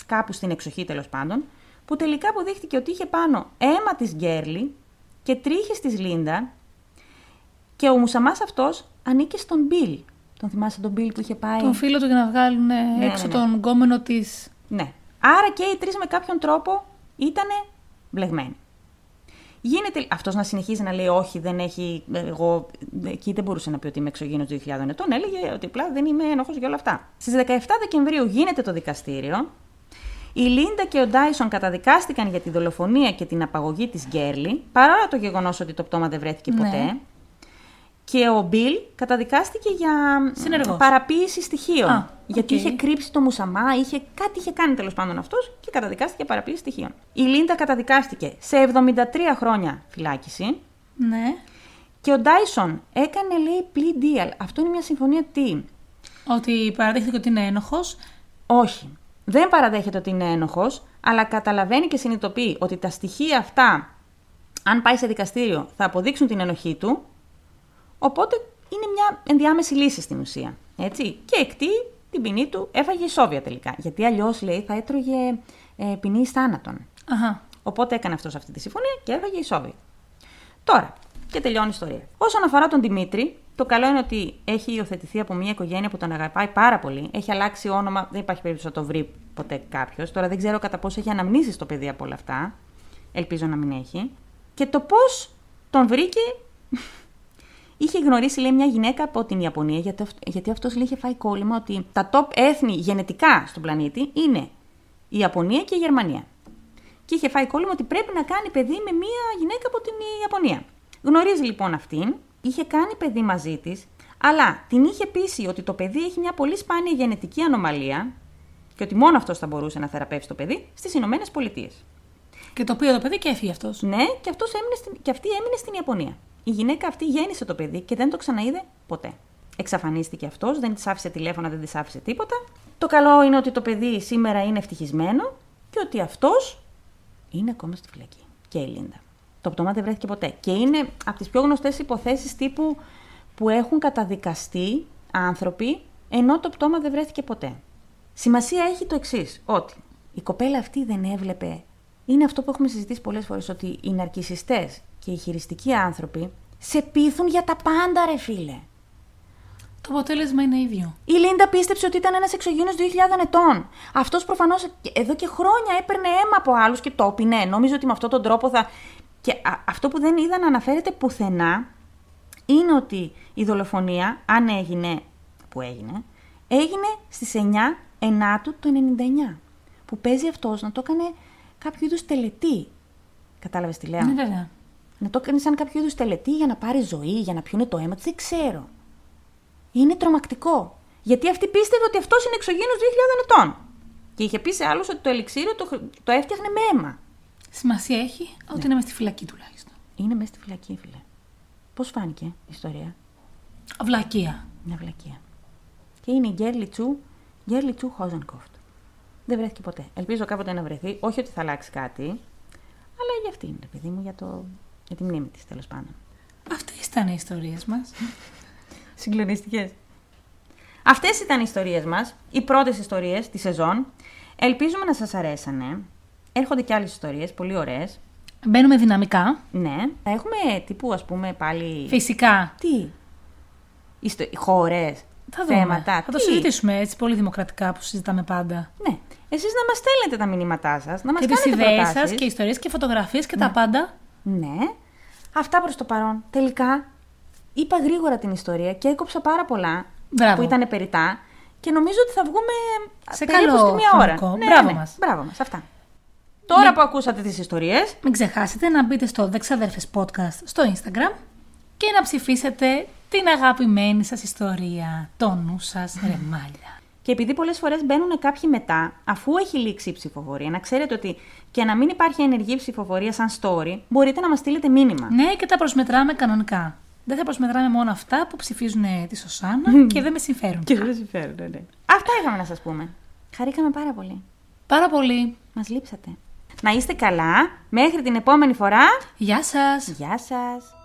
κάπου στην εξοχή τέλος πάντων, που τελικά αποδείχτηκε ότι είχε πάνω αίμα της Γκέρλι και τρίχες της Λίντα. Και ο μουσαμάς αυτός ανήκε στον Μπιλ. Τον θυμάσαι τον Μπιλ που είχε πάει; Τον φίλο του για να βγάλουν ναι, έξω ναι. τον γκόμενο της. Ναι. Άρα και οι τρεις με κάποιον τρόπο ήταν μπλεγμένοι. Γίνεται αυτός να συνεχίζει να λέει Όχι, δεν έχει. Εγώ εκεί δεν μπορούσε να πει ότι είμαι εξωγήινος 2.000 ετών. Έλεγε ότι απλά δεν είμαι ένοχος για όλα αυτά. Στις 17 Δεκεμβρίου γίνεται το δικαστήριο. Η Λίντα και ο Ντάισον καταδικάστηκαν για τη δολοφονία και την απαγωγή της Γκέρλι, παρά το γεγονός ότι το πτώμα δεν βρέθηκε Ναι. ποτέ. Και ο Μπιλ καταδικάστηκε για Συνεργός. παραποίηση στοιχείων. Α, γιατί οκέι. είχε κρύψει το μουσαμά, είχε, κάτι είχε κάνει τέλος πάντων αυτός και καταδικάστηκε για παραποίηση στοιχείων. Η Λίντα καταδικάστηκε σε 73 χρόνια φυλάκιση Ναι. και ο Ντάισον έκανε, λέει, plea deal. Αυτό είναι μια συμφωνία τι; Ότι παραδείχθηκε ότι είναι ένοχος. Όχι. Δεν παραδέχεται ότι είναι ένοχος, αλλά καταλαβαίνει και συνειδητοποιεί ότι τα στοιχεία αυτά, αν πάει σε δικαστήριο, θα αποδείξουν την ενοχή του. Οπότε είναι μια ενδιάμεση λύση στην ουσία. Έτσι. Και εκτεί την ποινή του, έφαγε ισόβια τελικά. Γιατί αλλιώς, λέει, θα έτρωγε ε, ποινή εις θάνατον. Αχα. Οπότε έκανε αυτός αυτή τη συμφωνία και έφαγε ισόβια. Τώρα, και τελειώνει η ιστορία. Όσον αφορά τον Δημήτρη, το καλό είναι ότι έχει υιοθετηθεί από μια οικογένεια που τον αγαπάει πάρα πολύ. Έχει αλλάξει όνομα, δεν υπάρχει περίπτωση να το βρει ποτέ κάποιος. Τώρα δεν ξέρω κατά πόσο έχει αναμνήσει το παιδί από όλα αυτά. Ελπίζω να μην έχει. Και το πώς τον βρήκε. Είχε γνωρίσει, λέει, μια γυναίκα από την Ιαπωνία, γιατί, αυ- γιατί αυτός είχε φάει κόλλημα ότι τα top έθνη γενετικά στον πλανήτη είναι η Ιαπωνία και η Γερμανία. Και είχε φάει κόλλημα ότι πρέπει να κάνει παιδί με μια γυναίκα από την Ιαπωνία. Γνωρίζει λοιπόν αυτήν, είχε κάνει παιδί μαζί της, αλλά την είχε πείσει ότι το παιδί έχει μια πολύ σπάνια γενετική ανομαλία και ότι μόνο αυτός θα μπορούσε να θεραπεύσει το παιδί στις Ηνωμένες Πολιτείες. Και το πήρε το παιδί και έφυγε αυτός. Ναι, και, αυτός έμεινε στην, και αυτή έμεινε στην Ιαπωνία. Η γυναίκα αυτή γέννησε το παιδί και δεν το ξαναείδε ποτέ. Εξαφανίστηκε αυτός, δεν της άφησε τηλέφωνα, δεν της άφησε τίποτα. Το καλό είναι ότι το παιδί σήμερα είναι ευτυχισμένο και ότι αυτός είναι ακόμα στη φυλακή. Και η Λίντα. Το πτώμα δεν βρέθηκε ποτέ. Και είναι από τις πιο γνωστές υποθέσεις τύπου που έχουν καταδικαστεί άνθρωποι ενώ το πτώμα δεν βρέθηκε ποτέ. Σημασία έχει το εξής, ότι η κοπέλα αυτή δεν έβλεπε. Είναι αυτό που έχουμε συζητήσει πολλές φορές, ότι οι ναρκισιστές και οι χειριστικοί άνθρωποι σε πείθουν για τα πάντα, ρε φίλε. Το αποτέλεσμα είναι ίδιο. Η Λίντα πίστεψε ότι ήταν ένας εξωγήινος 2.000 ετών. Αυτός προφανώς εδώ και χρόνια έπαιρνε αίμα από άλλους και το πίνε. Νόμιζε ότι με αυτόν τον τρόπο θα. Και α- αυτό που δεν είδα να αναφέρεται πουθενά είναι ότι η δολοφονία, αν έγινε, που έγινε, έγινε στις 9 Ενάτου του 99. Που παίζει αυτός να το έκανε κάποιο είδους τελετή. Κατάλαβες τι λέω; Ναι, βέβαια. Να το έκανε σαν κάποιο είδους τελετή για να πάρει ζωή, για να πιούνε το αίμα του. Δεν ξέρω. Είναι τρομακτικό. Γιατί αυτή πίστευε ότι αυτός είναι εξωγήινος 2.000 ετών. Και είχε πει σε άλλους ότι το ελιξίριο το, χρ- το έφτιαχνε με αίμα. Σημασία έχει ότι είναι μες στη φυλακή τουλάχιστον. Είναι μέσα στη φυλακή, φίλε. Πώς φάνηκε η ιστορία; Βλακεία. Μια βλακεία. Και είναι η Γκέρλι Τσου, Γκέρλι Τσου Χόζενκοφτ. Δεν βρέθηκε ποτέ. Ελπίζω κάποτε να βρεθεί. Όχι ότι θα αλλάξει κάτι, αλλά για αυτή είναι, παιδί μου, για, το... για τη μνήμη της τέλος πάντων. Αυτές ήταν οι ιστορίες μας. Συγκλονιστικέ. Αυτές ήταν οι ιστορίες μας, οι πρώτες ιστορίες της σεζόν. Ελπίζουμε να σας αρέσανε. Έρχονται και άλλες ιστορίες, πολύ ωραίες. Μπαίνουμε δυναμικά. Ναι. Θα έχουμε τύπου, ας πούμε, πάλι. Φυσικά. Τι; Ιστο... Χώρες. Θα δούμε. Θέματα. Θα το τι; συζητήσουμε έτσι πολύ δημοκρατικά που συζητάμε πάντα. Ναι. Εσείς να μας στέλνετε τα μηνύματά σας, να μας και κάνετε τι ιδέες σας προτάσεις. και ιστορίες και φωτογραφίες και τα πάντα. Ναι. Αυτά προς το παρόν. Τελικά, είπα γρήγορα την ιστορία και έκοψα πάρα πολλά Μπράβο. που ήταν περιτά και νομίζω ότι θα βγούμε Σε περίπου καλό στη μία ώρα. χρονικό. Μπράβο μας. Μπράβο μας. Αυτά. Τώρα που ακούσατε τις ιστορίες, Μην ξεχάσετε να μπείτε στο Δεξαδέρφες Podcast στο Instagram και να ψηφίσετε την αγαπημένη σας ιστορία. Το νου σας ρεμάλια. Και επειδή πολλές φορές μπαίνουν κάποιοι μετά, αφού έχει λήξει η ψηφοφορία, να ξέρετε ότι και να μην υπάρχει ενεργή ψηφοφορία σαν story, μπορείτε να μας στείλετε μήνυμα. Ναι, και τα προσμετράμε κανονικά. Δεν θα προσμετράμε μόνο αυτά που ψηφίζουν τη Σωσάνα και δεν με συμφέρουν. Και δεν με συμφέρουν, ναι. Αυτά είχαμε να σας πούμε. Χαρήκαμε πάρα πολύ. Πάρα πολύ. Μας λείψατε. Να είστε καλά. Μέχρι την επόμενη φορά. Γεια σας. Γεια σας.